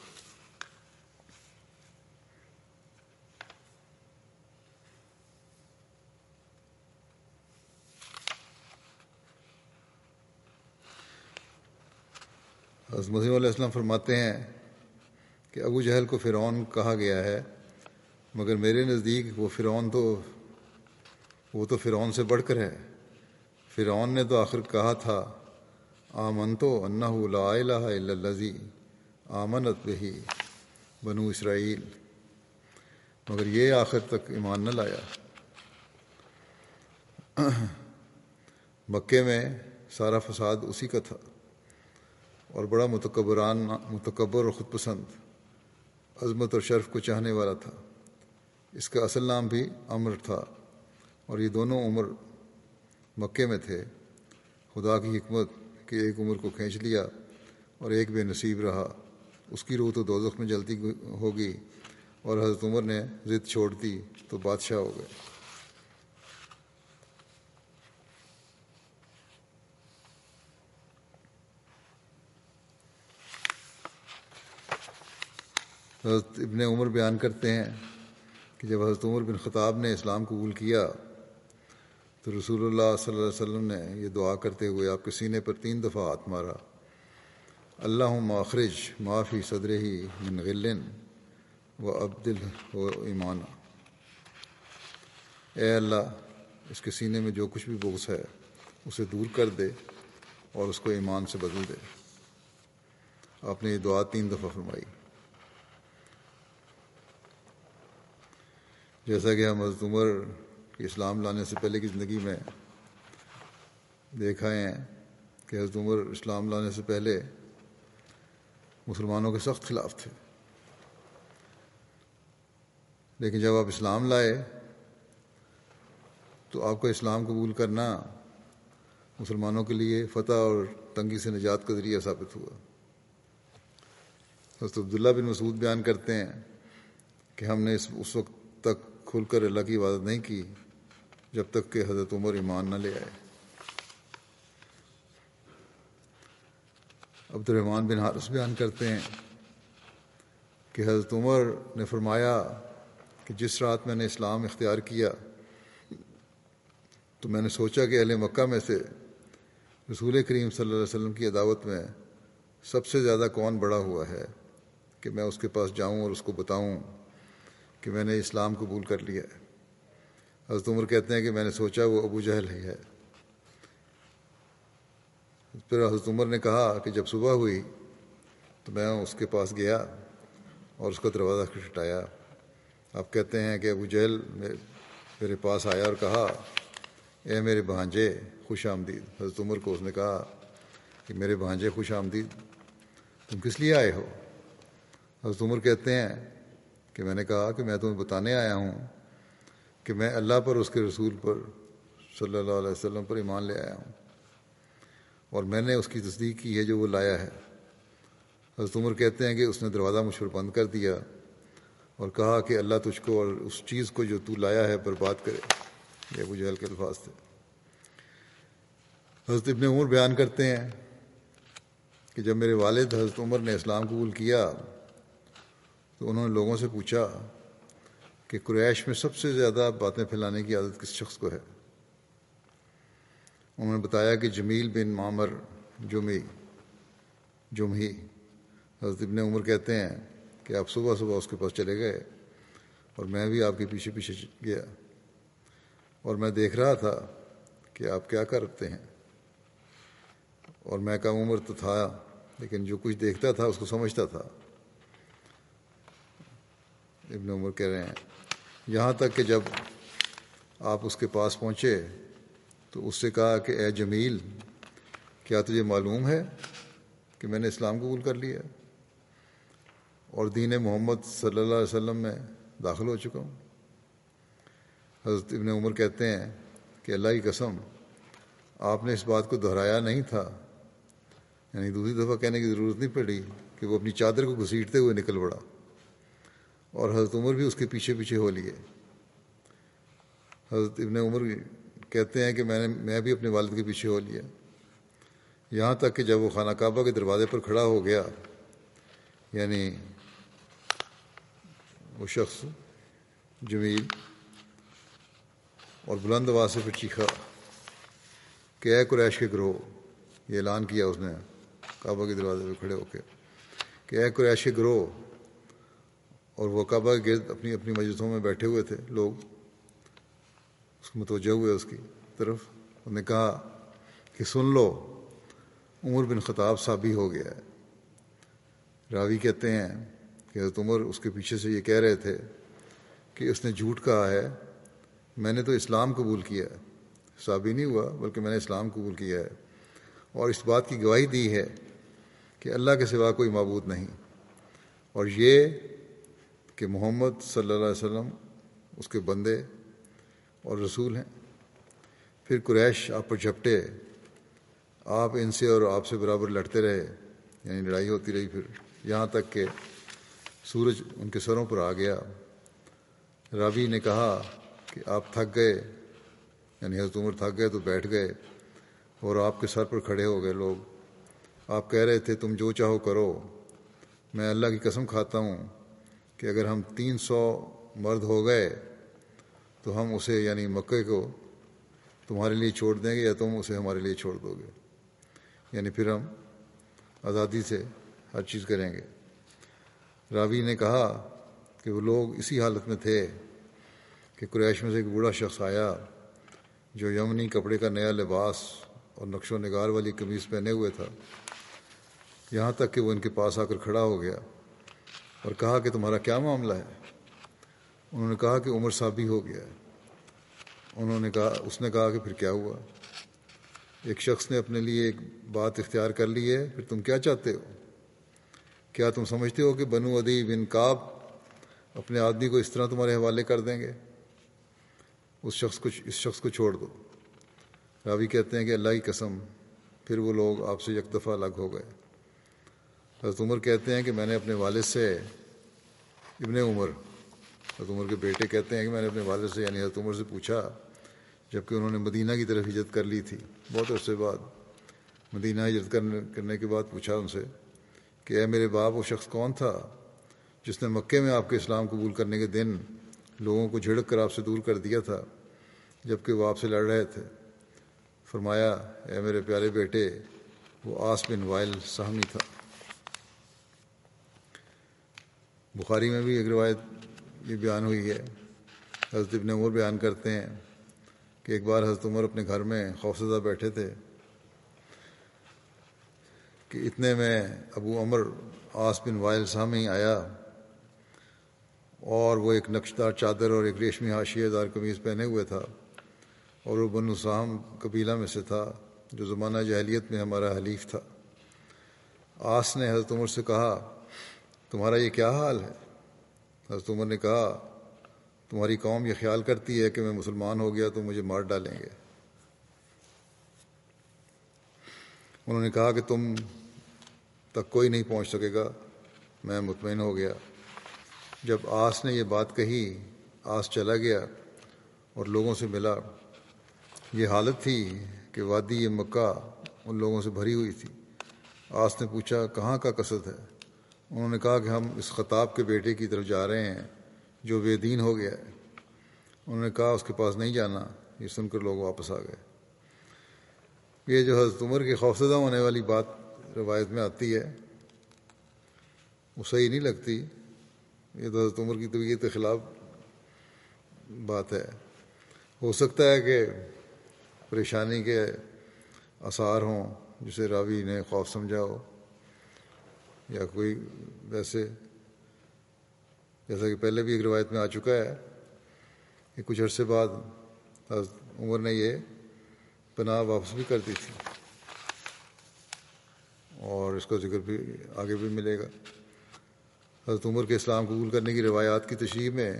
حضرت مسیم علیہ السلام فرماتے ہیں کہ ابو جہل کو فرعون کہا گیا ہے مگر میرے نزدیک وہ فرعون تو وہ تو فرعون سے بڑھ کر ہے۔ فرعون نے تو آخر کہا تھا آمن تو انّا لا الہ الا الذی آمنت بہی بنو اسرائیل۔ مگر یہ آخر تک ایمان نہ لایا۔ مکے میں سارا فساد اسی کا تھا اور بڑا متکبران متکبر اور خود پسند، عظمت اور شرف کو چاہنے والا تھا۔ اس کا اصل نام بھی امر تھا اور یہ دونوں عمر مکے میں تھے۔ خدا کی حکمت کہ ایک عمر کو کھینچ لیا اور ایک بے نصیب رہا۔ اس کی روح تو دوزخ میں جلتی ہوگی اور حضرت عمر نے ضد چھوڑ دی تو بادشاہ ہو گئے۔ حضرت ابن عمر بیان کرتے ہیں کہ جب حضرت عمر بن خطاب نے اسلام قبول کیا تو رسول اللہ صلی اللہ علیہ وسلم نے یہ دعا کرتے ہوئے آپ کے سینے پر تین دفعہ ہاتھ مارا۔ اللہ ماخرج معافی صدر ہی من غلن و عبدل و ایمانہ اے اللہ، اس کے سینے میں جو کچھ بھی بغض ہے، اسے دور کر دے اور اس کو ایمان سے بدل دے۔ آپ نے یہ دعا تین دفعہ فرمائی۔ جیسا کہ ہم حضرت عمر اسلام لانے سے پہلے کی زندگی میں دیکھا ہیں کہ حضرت عمر اسلام لانے سے پہلے مسلمانوں کے سخت خلاف تھے۔ لیکن جب آپ اسلام لائے تو آپ کا اسلام قبول کرنا مسلمانوں کے لیے فتح اور تنگی سے نجات کا ذریعہ ثابت ہوا۔ حضرت عبداللہ بن مسعود بیان کرتے ہیں کہ ہم نے اس اس وقت تک کھل کر اللہ کی عبادت نہیں کی جب تک کہ حضرت عمر ایمان نہ لے آئے۔ عبد الرحمٰن بن حارث بیان کرتے ہیں کہ حضرت عمر نے فرمایا کہ جس رات میں نے اسلام اختیار کیا تو میں نے سوچا کہ اہل مکہ میں سے رسول کریم صلی اللہ علیہ وسلم کی عداوت میں سب سے زیادہ کون بڑا ہوا ہے کہ میں اس کے پاس جاؤں اور اس کو بتاؤں۔ کہ میں نے اسلام قبول کر لیا ہے۔ حضرت عمر کہتے ہیں کہ میں نے سوچا وہ ابو جہل ہی ہے۔ پھر حضرت عمر نے کہا کہ جب صبح ہوئی تو میں اس کے پاس گیا اور اس کا دروازہ کھٹایا آپ کہتے ہیں کہ ابو جہل میرے پاس آیا اور کہا، اے میرے بھانجے، خوش آمدید حضرت عمر کو اس نے کہا کہ، میرے بھانجے، خوش آمدید۔ تم کس لیے آئے ہو حضرت عمر کہتے ہیں کہ میں نے کہا کہ میں تمہیں بتانے آیا ہوں کہ میں اللہ پر اس کے رسول پر صلی اللہ علیہ وسلم پر ایمان لے آیا ہوں۔ اور میں نے اس کی تصدیق کی ہے جو وہ لایا ہے۔ حضرت عمر کہتے ہیں کہ اس نے دروازہ مجھ پر بند کر دیا اور کہا کہ اللہ تجھ کو اور اس چیز کو جو تو لایا ہے برباد کرے۔ یہ ابو جہل کے الفاظ تھے۔ حضرت ابن عمر بیان کرتے ہیں کہ جب میرے والد حضرت عمر نے اسلام قبول کیا تو انہوں نے لوگوں سے پوچھا کہ قریش میں سب سے زیادہ باتیں پھیلانے کی عادت کس شخص کو ہے؟ انہوں نے بتایا کہ جمیل بن معمر جمی جمہی حضرت ابن عمر کہتے ہیں کہ آپ صبح صبح اس کے پاس چلے گئے اور میں بھی آپ کے پیچھے پیچھے گیا اور میں دیکھ رہا تھا کہ آپ کیا کرتے ہیں۔ اور میں کم عمر تو تھا، لیکن جو کچھ دیکھتا تھا، اس کو سمجھتا تھا۔ ابن عمر کہہ رہے ہیں، یہاں تک کہ جب آپ اس کے پاس پہنچے تو اس سے کہا کہ اے جمیل، کیا تجھے معلوم ہے کہ میں نے اسلام قبول کر لیا؟ اور دین محمد صلی اللہ علیہ وسلم میں داخل ہو چکا ہوں۔ حضرت ابن عمر کہتے ہیں کہ اللہ کی قسم، آپ نے اس بات کو دہرایا نہیں تھا۔ یعنی دوسری دفعہ کہنے کی ضرورت نہیں پڑی کہ وہ اپنی چادر کو گھسیٹتے ہوئے نکل پڑا۔ اور حضرت عمر بھی اس کے پیچھے پیچھے ہو لیے۔ حضرت ابن عمر کہتے ہیں کہ میں نے میں بھی اپنے والد کے پیچھے ہو لیا۔ یہاں تک کہ جب وہ خانہ کعبہ کے دروازے پر کھڑا ہو گیا یعنی وہ شخص جمیل اور بلند آواز سے پھر چیخا کہ اے قریش کے گروہ، یہ اعلان کیا اس نے کعبہ کے دروازے پہ کھڑے ہو کے کہ اے قریش کے گروہ اور وہ کعبہ گرد اپنی اپنی مجلسوں میں بیٹھے ہوئے تھے لوگ۔ اس کو متوجہ ہوئے اس کی طرف۔ انہوں نے کہا کہ سن لو، عمر بن خطاب صابی ہو گیا ہے۔ راوی کہتے ہیں کہ حضرت عمر اس کے پیچھے سے یہ کہہ رہے تھے کہ اس نے جھوٹ کہا ہے، میں نے تو اسلام قبول کیا ہے۔ صابی نہیں ہوا، بلکہ میں نے اسلام قبول کیا ہے۔ اور اس بات کی گواہی دی ہے کہ اللہ کے سوا کوئی معبود نہیں۔ اور یہ کہ محمد صلی اللہ علیہ وسلم اس کے بندے اور رسول ہیں۔ پھر قریش آپ پر جھپٹے۔ آپ ان سے اور آپ سے برابر لڑتے رہے یعنی لڑائی ہوتی رہی۔ پھر یہاں تک کہ سورج ان کے سروں پر آ گیا۔ راوی نے کہا کہ آپ تھک گئے یعنی حضرت عمر تھک گئے تو بیٹھ گئے اور آپ کے سر پر کھڑے ہو گئے لوگ۔ آپ کہہ رہے تھے، تم جو چاہو کرو، میں اللہ کی قسم کھاتا ہوں۔ کہ اگر ہم تین سو مرد ہو گئے تو ہم اسے یعنی مکے کو تمہارے لیے چھوڑ دیں گے یا تم اسے ہمارے لیے چھوڑ دو گے۔ یعنی پھر ہم آزادی سے ہر چیز کریں گے۔ راوی نے کہا کہ وہ لوگ اسی حالت میں تھے کہ قریش میں سے ایک بوڑھا شخص آیا جو یمنی کپڑے کا نیا لباس اور نقش و نگار والی قمیض پہنے ہوئے تھا۔ یہاں تک کہ وہ ان کے پاس آ کر کھڑا ہو گیا۔ اور کہا کہ تمہارا کیا معاملہ ہے؟ انہوں نے کہا کہ عمر صاحب بھی ہو گیا ہے۔ انہوں نے کہا، اس نے کہا کہ پھر کیا ہوا؟ ایک شخص نے اپنے لیے ایک بات اختیار کر لی ہے، پھر تم کیا چاہتے ہو؟ کیا تم سمجھتے ہو کہ بنو ادی بن کاب اپنے آدمی کو اس طرح تمہارے حوالے کر دیں گے؟ اس شخص کو، اس شخص کو چھوڑ دو۔ راوی کہتے ہیں کہ اللہ کی قسم، پھر وہ لوگ آپ سے یک دفعہ الگ ہو گئے۔ حضرت عمر کہتے ہیں کہ میں نے اپنے والد سے ابن عمر، حضرت عمر کے بیٹے کہتے ہیں کہ میں نے اپنے والد سے یعنی حضرت عمر سے پوچھا جبکہ انہوں نے مدینہ کی طرف ہجرت کر لی تھی۔ بہت عرصے بعد مدینہ ہجرت کرنے کرنے کے بعد پوچھا ان سے کہ اے میرے باپ، وہ شخص کون تھا جس نے مکے میں آپ کے اسلام قبول کرنے کے دن لوگوں کو جھڑک کر آپ سے دور کر دیا تھا جبکہ وہ آپ سے لڑ رہے تھے؟ فرمایا، اے میرے پیارے بیٹے، وہ آس بن وائل سہمی تھا۔ بخاری میں بھی ایک روایت یہ بیان ہوئی ہے، حضرت ابن عمر بیان کرتے ہیں کہ ایک بار حضرت عمر اپنے گھر میں خوفزدہ بیٹھے تھے کہ اتنے میں ابو عمر آس بن وائل سامی آیا اور وہ ایک نقشدار چادر اور ایک ریشمی حاشیے دار قمیض پہنے ہوئے تھا اور وہ بنو سام قبیلہ میں سے تھا جو زمانہ جہلیت میں ہمارا حلیف تھا۔ آس نے حضرت عمر سے کہا تمہارا یہ کیا حال ہے؟ حضرت عمر نے کہا، تمہاری قوم یہ خیال کرتی ہے کہ میں مسلمان ہو گیا تو مجھے مار ڈالیں گے۔ انہوں نے کہا کہ تم تک کوئی نہیں پہنچ سکے گا، میں مطمئن ہو گیا۔ جب آس نے یہ بات کہی، آس چلا گیا اور لوگوں سے ملا۔ یہ حالت تھی کہ وادی یہ مکہ ان لوگوں سے بھری ہوئی تھی۔ آس نے پوچھا، کہاں کا قصد ہے؟ انہوں نے کہا کہ ہم اس خطاب کے بیٹے کی طرف جا رہے ہیں، جو بے دین ہو گیا ہے۔ انہوں نے کہا، اس کے پاس نہیں جانا، یہ سن کر لوگ واپس آ گئے۔ یہ جو حضرت عمر کے خوفزدہ ہونے والی بات روایت میں آتی ہے، وہ صحیح نہیں لگتی۔ یہ تو حضرت عمر کی طبیعت کے خلاف بات ہے۔ ہو سکتا ہے کہ پریشانی کے آثار ہوں، جسے راوی نے خوف سمجھا ہو۔ یا کوئی ویسے، جیسا کہ پہلے بھی ایک روایت میں آ چکا ہے کہ کچھ عرصے بعد عمر نے یہ پناہ واپس بھی کر دی تھی اور اس کا ذکر بھی آگے بھی ملے گا۔ حضرت عمر کے اسلام قبول کرنے کی روایات کی تشریح میں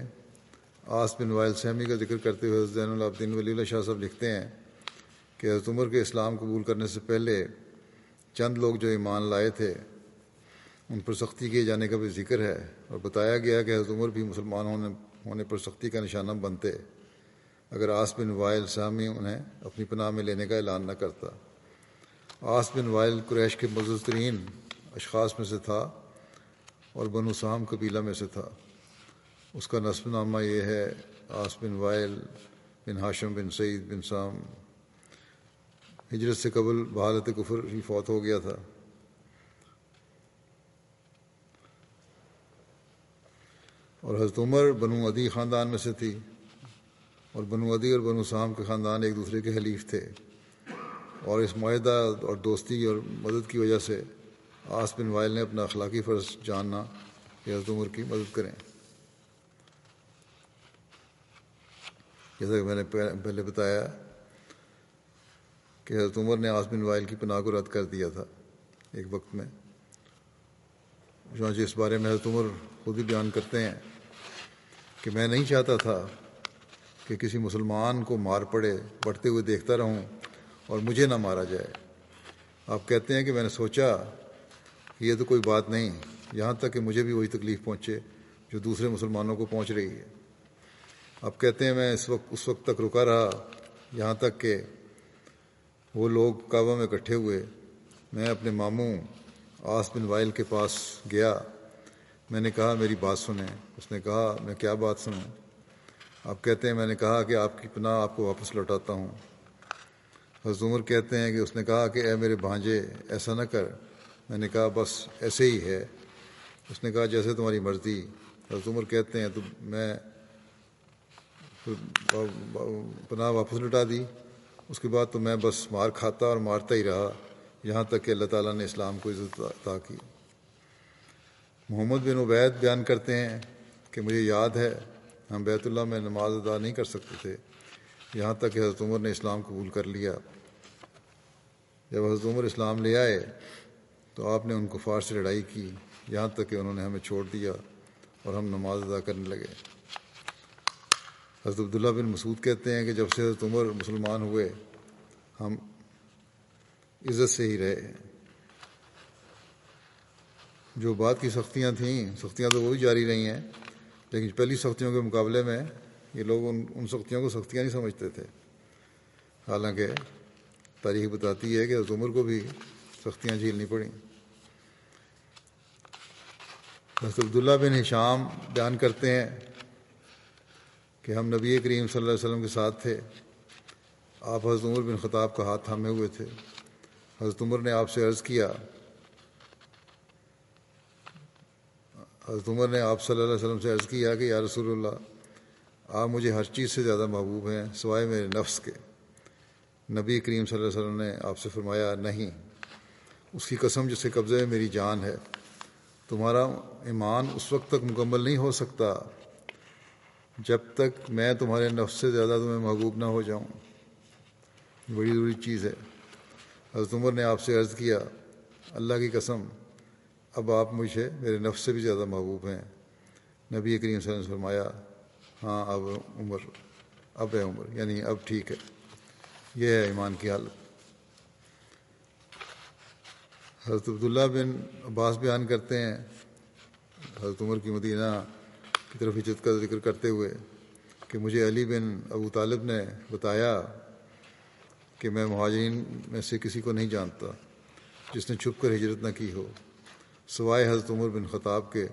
آس بن وائل سہمی کا ذکر کرتے ہوئے زین العابدین ولی اللہ شاہ صاحب لکھتے ہیں کہ حضرت عمر کے اسلام قبول کرنے سے پہلے چند لوگ جو ایمان لائے تھے ان پر سختی کیے جانے کا بھی ذکر ہے اور بتایا گیا کہ حضرت عمر بھی مسلمان ہونے ہونے پر سختی کا نشانہ بنتے، اگر آس بن وائل سامی انہیں اپنی پناہ میں لینے کا اعلان نہ کرتا۔ آس بن وائل قریش کے مزز ترین اشخاص میں سے تھا اور بن سام قبیلہ میں سے تھا۔ اس کا نصب نامہ یہ ہے، آس بن وائل بن ہاشم بن سعید بن سام، ہجرت سے قبل بحالت کفر ہی فوت ہو گیا تھا۔ اور حضرت عمر بنو ادی خاندان میں سے تھی اور بنو ادی اور بنو سام کے خاندان ایک دوسرے کے حلیف تھے اور اس معاہدہ اور دوستی اور مدد کی وجہ سے آس بن وائل نے اپنا اخلاقی فرض جاننا کہ حضرت عمر کی مدد کریں۔ جیسا کہ میں نے پہلے بتایا کہ حضرت عمر نے آس بن وائل کی پناہ کو رد کر دیا تھا ایک وقت میں۔ چنانچہ جی، اس بارے میں حضرت عمر خود ہی بیان کرتے ہیں کہ میں نہیں چاہتا تھا کہ کسی مسلمان کو مار پڑے، بڑھتے ہوئے دیکھتا رہوں اور مجھے نہ مارا جائے۔ آپ کہتے ہیں کہ میں نے سوچا کہ یہ تو کوئی بات نہیں، یہاں تک کہ مجھے بھی وہی تکلیف پہنچے جو دوسرے مسلمانوں کو پہنچ رہی ہے۔ آپ کہتے ہیں میں اس وقت اس وقت تک رکا رہا، یہاں تک کہ وہ لوگ کعبہ میں اکٹھے ہوئے، میں اپنے ماموں آس بن وائل کے پاس گیا۔ میں نے کہا، میری بات سنیں۔ اس نے کہا، میں کیا بات سنوں؟ آپ کہتے ہیں، میں نے کہا کہ آپ کی پناہ آپ کو واپس لوٹاتا ہوں۔ حضرت عمر کہتے ہیں کہ اس نے کہا کہ اے میرے بھانجے، ایسا نہ کر۔ میں نے کہا، بس ایسے ہی ہے۔ اس نے کہا، جیسے تمہاری مرضی۔ حضرت عمر کہتے ہیں، تو میں پناہ واپس لٹا دی۔ اس کے بعد تو میں بس مار کھاتا اور مارتا ہی رہا۔ یہاں تک کہ اللہ تعالیٰ نے اسلام کو عزت عطا کی۔ محمد بن عبید بیان کرتے ہیں کہ مجھے یاد ہے، ہم بیت اللہ میں نماز ادا نہیں کر سکتے تھے۔ یہاں تک کہ حضرت عمر نے اسلام قبول کر لیا۔ جب حضرت عمر اسلام لے آئے تو آپ نے ان کو فار سے لڑائی کی۔ یہاں تک کہ انہوں نے ہمیں چھوڑ دیا اور ہم نماز ادا کرنے لگے۔ حضرت عبداللہ بن مسعود کہتے ہیں کہ جب سے حضرت عمر مسلمان ہوئے، ہم عزت سے ہی رہے جو بات کی سختیاں تھیں، سختیاں تو وہ بھی جاری رہی ہیں، لیکن پہلی سختیوں کے مقابلے میں یہ لوگ ان ان سختیوں کو سختیاں نہیں سمجھتے تھے۔ حالانکہ تاریخ بتاتی ہے کہ حضرت عمر کو بھی سختیاں جھیلنی پڑیں۔ حضرت عبداللہ بن ہشام بیان کرتے ہیں کہ ہم نبی کریم صلی اللہ علیہ وسلم کے ساتھ تھے۔ آپ حضرت عمر بن خطاب کا ہاتھ تھامے ہوئے تھے۔ حضرت عمر نے آپ سے عرض کیا، حضرت عمر نے آپ صلی اللہ علیہ وسلم سے عرض کیا کہ یا رسول اللہ، آپ مجھے ہر چیز سے زیادہ محبوب ہیں، سوائے میرے نفس کے۔ نبی کریم صلی اللہ علیہ وسلم نے آپ سے فرمایا، نہیں، اس کی قسم جس کے قبضے میں میری جان ہے، تمہارا ایمان اس وقت تک مکمل نہیں ہو سکتا جب تک میں تمہارے نفس سے زیادہ تمہیں محبوب نہ ہو جاؤں۔ بڑی ضروری چیز ہے۔ حضرت عمر نے آپ سے عرض کیا، اللہ کی قسم، اب آپ مجھے میرے نفس سے بھی زیادہ محبوب ہیں۔ نبی کریم صلی اللہ علیہ وسلم فرمایا ہاں اب عمر، اب ہے عمر یعنی اب ٹھیک ہے۔ یہ ہے ایمان کی حالت۔ حضرت عبداللہ بن عباس بیان کرتے ہیں، حضرت عمر کی مدینہ کی طرف عزت کا ذکر کرتے ہوئے، کہ مجھے علی بن ابو طالب نے بتایا کہ میں مہاجرین میں سے کسی کو نہیں جانتا جس نے چھپ کر ہجرت نہ کی ہو۔ سوائے حضرت عمر بن خطاب کے،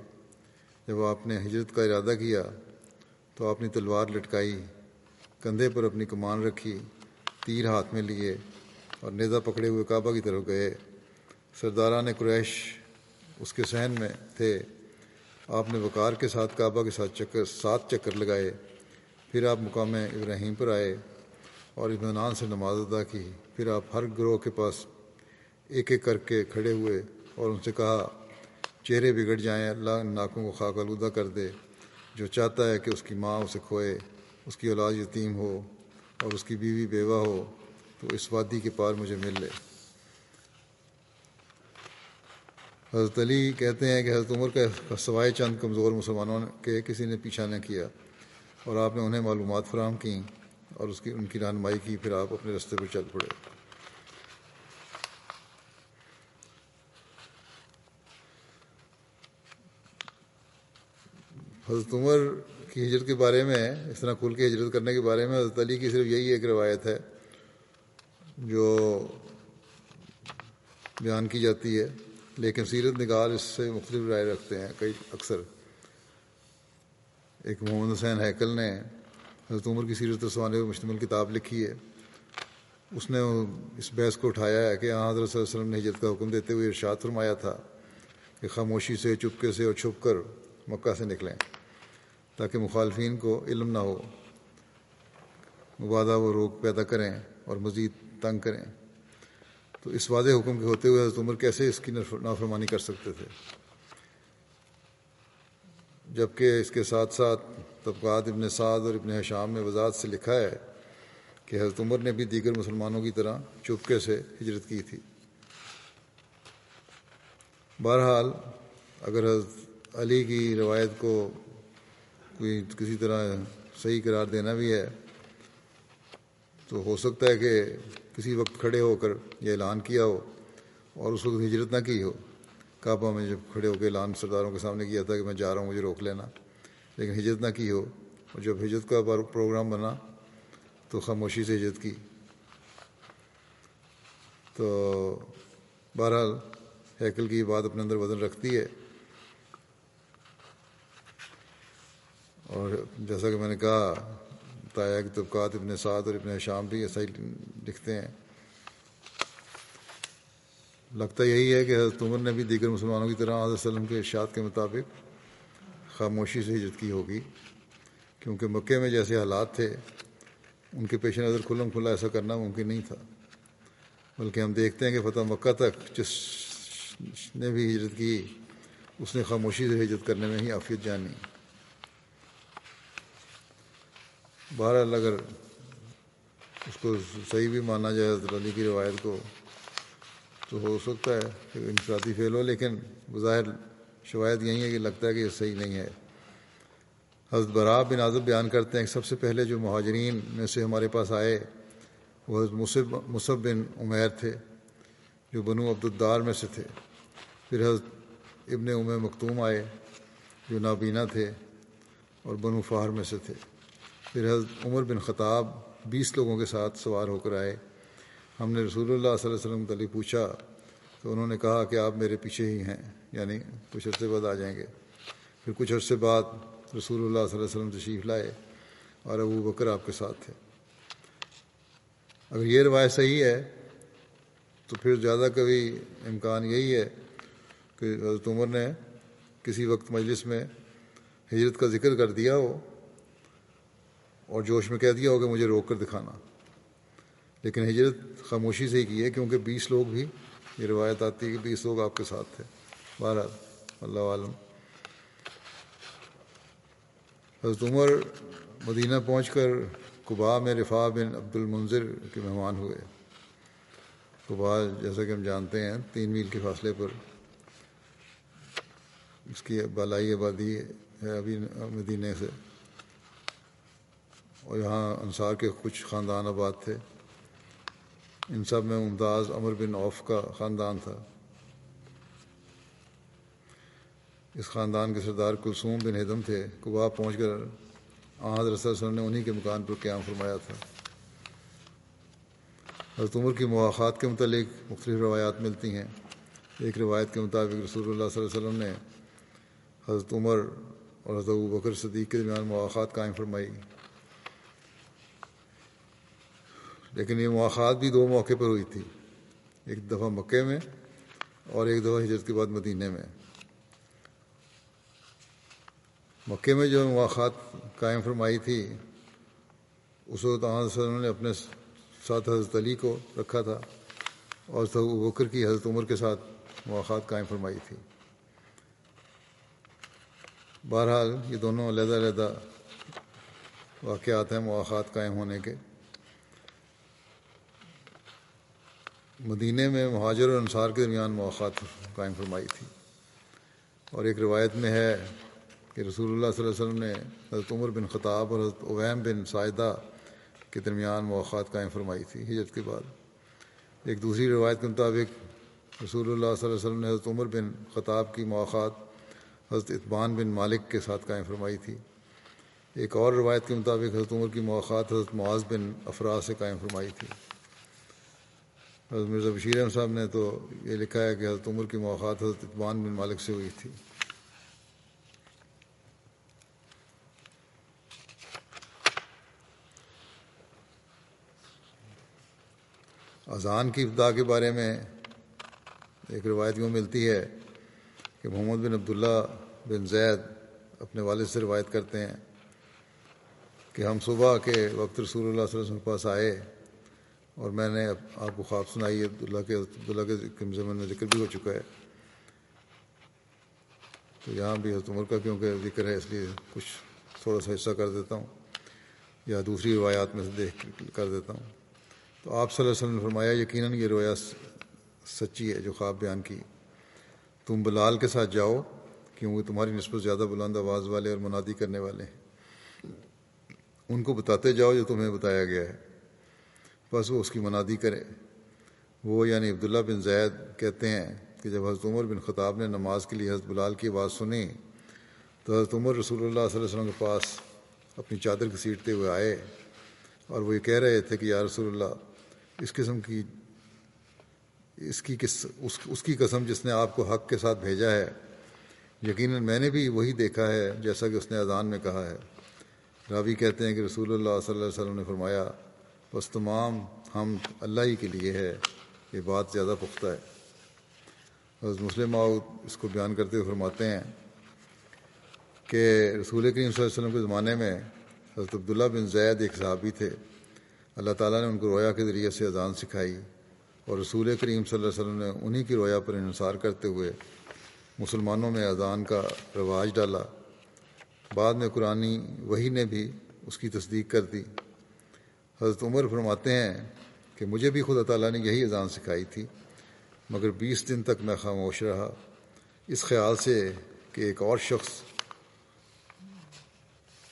جب آپ نے ہجرت کا ارادہ کیا تو آپ نے تلوار لٹکائی، کندھے پر اپنی کمان رکھی، تیر ہاتھ میں لیے اور نیزہ پکڑے ہوئے کعبہ کی طرف گئے۔ سرداران قریش اس کے سہن میں تھے۔ آپ نے وقار کے ساتھ کعبہ کے ساتھ چکر، سات چکر لگائے۔ پھر آپ مقام ابراہیم پر آئے۔ اور اطمینان سے نماز ادا کی۔ پھر آپ ہر گروہ کے پاس ایک ایک کر کے کھڑے ہوئے اور ان سے کہا، چہرے بگڑ جائیں، اللہ ناکوں کو خاک آلودہ کر دے۔ جو چاہتا ہے کہ اس کی ماں اسے کھوئے، اس کی اولاد یتیم ہو اور اس کی بیوی بیوہ ہو، تو اس وادی کے پار مجھے مل لے۔ حضرت علی کہتے ہیں کہ حضرت عمر کا سوائے چند کمزور مسلمانوں کے کسی نے پیچھا نہ کیا اور آپ نے انہیں معلومات فراہم کیں۔ اور اس کی ان کی رہنمائی کی، پھر آپ اپنے رستے پر چل پڑے۔ حضرت عمر کی ہجرت کے بارے میں، اس طرح کھل کے ہجرت کرنے کے بارے میں، حضرت علی کی صرف یہی ایک روایت ہے، جو بیان کی جاتی ہے۔ لیکن سیرت نگار اس سے مختلف رائے رکھتے ہیں، کئی اکثر۔ ایک محمد حسین ہیکل نے حضرت عمر کی سیرت رسوانے پر مشتمل کتاب لکھی ہے۔ اس نے اس بحث کو اٹھایا ہے کہ ہاں حضرت صلی اللہ علیہ وسلم نے ہجرت کا حکم دیتے ہوئے ارشاد فرمایا تھا کہ خاموشی سے چپکے سے اور چھپ کر مکہ سے نکلیں تاکہ مخالفین کو علم نہ ہو۔ مبادہ وہ روک پیدا کریں اور مزید تنگ کریں۔ تو اس واضح حکم کے ہوتے ہوئے حضرت عمر کیسے اس کی نافرمانی کر سکتے تھے؟ جبکہ اس کے ساتھ ساتھ طبقات ابن سعد اور ابن حشام میں وضاحت سے لکھا ہے کہ حضرت عمر نے بھی دیگر مسلمانوں کی طرح چپکے سے ہجرت کی تھی۔ بہرحال، اگر حضرت علی کی روایت کو کوئی کسی طرح صحیح قرار دینا بھی ہے، تو ہو سکتا ہے کہ کسی وقت کھڑے ہو کر یہ اعلان کیا ہو اور اس وقت ہجرت نہ کی ہو۔ کعبہ میں جب کھڑے ہو کے اعلان سرداروں کے سامنے کیا تھا کہ میں جا رہا ہوں، مجھے روک لینا۔ لیکن ہجرت نہ کی ہو۔ اور جب ہجرت کا پروگرام بنا تو خاموشی سے ہجرت کی۔ تو بہرحال ہیکل کی بات اپنے اندر وزن رکھتی ہے۔ اور جیسا کہ میں نے کہا بتایا کہ طبقات ابن سعد اور ابن شام بھی ایسا ہی لکھتے ہیں۔ لگتا یہی ہے کہ حضرت عمر نے بھی دیگر مسلمانوں کی طرح حضرت وسلم کے ارشاد کے مطابق خاموشی سے ہجرت کی ہوگی، کیونکہ مکے میں جیسے حالات تھے، ان کے پیش نظر کھلم کھلا ایسا کرنا ممکن نہیں تھا۔ بلکہ ہم دیکھتے ہیں کہ فتح مکہ تک جس نے بھی ہجرت کی، اس نے خاموشی سے ہجرت کرنے میں ہی عافیت جانی۔ بہرحال اگر اس کو صحیح بھی مانا جائے حضرت علی کی روایت کو تو ہو سکتا ہے کہ انفرادی فیل ہو، لیکن بظاہر شواہد یہی ہے کہ لگتا ہے کہ یہ صحیح نہیں ہے۔ حضرت برا بن اعظم بیان کرتے ہیں کہ سب سے پہلے جو مہاجرین میں سے ہمارے پاس آئے، وہ حضرت مصب مصب بن عمیر تھے، جو بنو عبدالدار میں سے تھے۔ پھر حضرت ابن ام مختوم آئے، جو نابینا تھے اور بنو فہر میں سے تھے۔ پھر حضرت عمر بن خطاب بیس لوگوں کے ساتھ سوار ہو کر آئے۔ ہم نے رسول اللہ صلی اللہ علیہ وسلم تعلی پوچھا تو انہوں نے کہا کہ آپ میرے پیچھے ہی ہیں یعنی کچھ عرصے بعد آ جائیں گے۔ پھر کچھ عرصے بعد رسول اللہ صلی اللہ علیہ وسلم تشریف لائے اور ابو بکر آپ کے ساتھ تھے۔ اگر یہ روایت صحیح ہے تو پھر زیادہ کبھی امکان یہی ہے کہ حضرت عمر نے کسی وقت مجلس میں ہجرت کا ذکر کر دیا ہو اور جوش میں کہہ دیا ہو کہ مجھے روک کر دکھانا۔ لیکن ہجرت خاموشی سے ہی کی ہے، کیونکہ بیس لوگ بھی، یہ روایت آتی ہے کہ بیس لوگ آپ کے ساتھ تھے۔ بہرحال، اللہ عالم۔ حضرت عمر مدینہ پہنچ کر قبا میں رفا بن عبد المنظر کے مہمان ہوئے۔ قبا جیسا کہ ہم جانتے ہیں، تین میل کے فاصلے پر۔ اس کی بالائی آبادی ہے ابھی مدینہ سے۔ اور یہاں انصار کے کچھ خاندان آباد تھے۔ ان سب میں ممتاز عمر بن عوف کا خاندان تھا۔ اس خاندان کے سردار کلثوم بن ہدم تھے۔ کبا پہنچ کر آحد رسول وسلم نے انہی کے مکان پر قیام فرمایا تھا۔ حضرت عمر کی مواقع کے متعلق مختلف روایات ملتی ہیں۔ ایک روایت کے مطابق رسول اللہ صلی اللہ علیہ وسلم نے حضرت عمر اور حضرت بکر صدیق کے درمیان مواقع قائم فرمائی۔ لیکن یہ مواقع بھی دو موقع پر ہوئی تھی۔ ایک دفعہ مکے میں اور ایک دفعہ ہجرت کے بعد مدینہ میں۔ مکے میں جو مواقع قائم فرمائی تھی، اس وقت وسلم نے اپنے ساتھ حضرت علی کو رکھا تھا اور بکر کی حضرت عمر کے ساتھ مواقع قائم فرمائی تھی۔ بہرحال یہ دونوں علیحدہ علیحدہ واقعات ہیں مواقع قائم ہونے کے۔ مدینہ میں مہاجر اور انصار کے درمیان مواقع قائم فرمائی تھی۔ اور ایک روایت میں ہے کہ رسول اللہ صلی اللہ علیہ وسلم نے حضرت عمر بن خطاب اور حضرت اویم بن سائدہ کے درمیان مواقع قائم فرمائی تھی ہجرت کے بعد۔ ایک دوسری روایت کے مطابق رسول اللہ صلی اللہ علیہ وسلم نے حضرت عمر بن خطاب کی مواقع حضرت اطبان بن مالک کے ساتھ قائم فرمائی تھی۔ ایک اور روایت کے مطابق حضرت عمر کی مواقع حضرت معاذ بن افراد سے قائم فرمائی تھی۔ حضرت مرزا بشیر احمد صاحب نے تو یہ لکھا ہے کہ حضرت عمر کی مواقع حضرت اطبان بن مالک سے ہوئی تھی۔ اذان کی ابتدا کے بارے میں ایک روایت یوں ملتی ہے کہ محمد بن عبداللہ بن زید اپنے والد سے روایت کرتے ہیں کہ ہم صبح کے وقت رسول اللہ صلی اللہ علیہ وسلم کے پاس آئے اور میں نے آپ کو خواب سنائی ہے، عبداللہ کے عبداللہ کے زمین میں ذکر بھی ہو چکا ہے۔ تو یہاں بھی حضرت عمر کا کیونکہ ذکر ہے، اس لیے کچھ تھوڑا سا حصہ کر دیتا ہوں، یا دوسری روایات میں سے دیکھ کر دیتا ہوں۔ تو آپ صلی اللہ علیہ وسلم نے فرمایا، یقیناً یہ روایت سچی ہے جو خواب بیان کی۔ تم بلال کے ساتھ جاؤ کیونکہ تمہاری نسبت زیادہ بلند آواز والے اور منادی کرنے والے ہیں۔ ان کو بتاتے جاؤ جو تمہیں بتایا گیا ہے۔ بس وہ اس کی منادی کرے۔ وہ یعنی عبداللہ بن زید کہتے ہیں کہ جب حضرت عمر بن خطاب نے نماز کے لیے حضرت بلال کی آواز سنی، تو حضرت عمر رسول اللہ صلی اللہ علیہ وسلم کے پاس اپنی چادر گھسیٹتے ہوئے آئے اور وہ یہ کہہ رہے تھے کہ یا رسول اللہ، اس قسم کی، اس کی کس، اس اس کی قسم جس نے آپ کو حق کے ساتھ بھیجا ہے۔ یقیناً میں نے بھی وہی دیکھا ہے جیسا کہ اس نے اذان میں کہا ہے۔ راوی کہتے ہیں کہ رسول اللہ صلی اللہ علیہ وسلم نے فرمایا بس تمام ہم اللہ ہی کے لیے ہے، یہ بات زیادہ پختہ ہے۔ حضرت مسلم ماؤد اس کو بیان کرتے ہوئے فرماتے ہیں کہ رسول کریم صلی اللہ علیہ وسلم کے زمانے میں حضرت عبداللہ بن زید ایک صحابی تھے۔ اللہ تعالیٰ نے ان کو رویا کے ذریعے سے اذان سکھائی اور رسول کریم صلی اللہ علیہ وسلم نے انہی کی رویا پر انحصار کرتے ہوئے مسلمانوں میں اذان کا رواج ڈالا۔ بعد میں قرآن وہی نے بھی اس کی تصدیق کر دی۔ حضرت عمر فرماتے ہیں کہ مجھے بھی خدا تعالیٰ نے یہی اذان سکھائی تھی، مگر بیس دن تک میں خاموش رہا۔ اس خیال سے کہ ایک اور شخص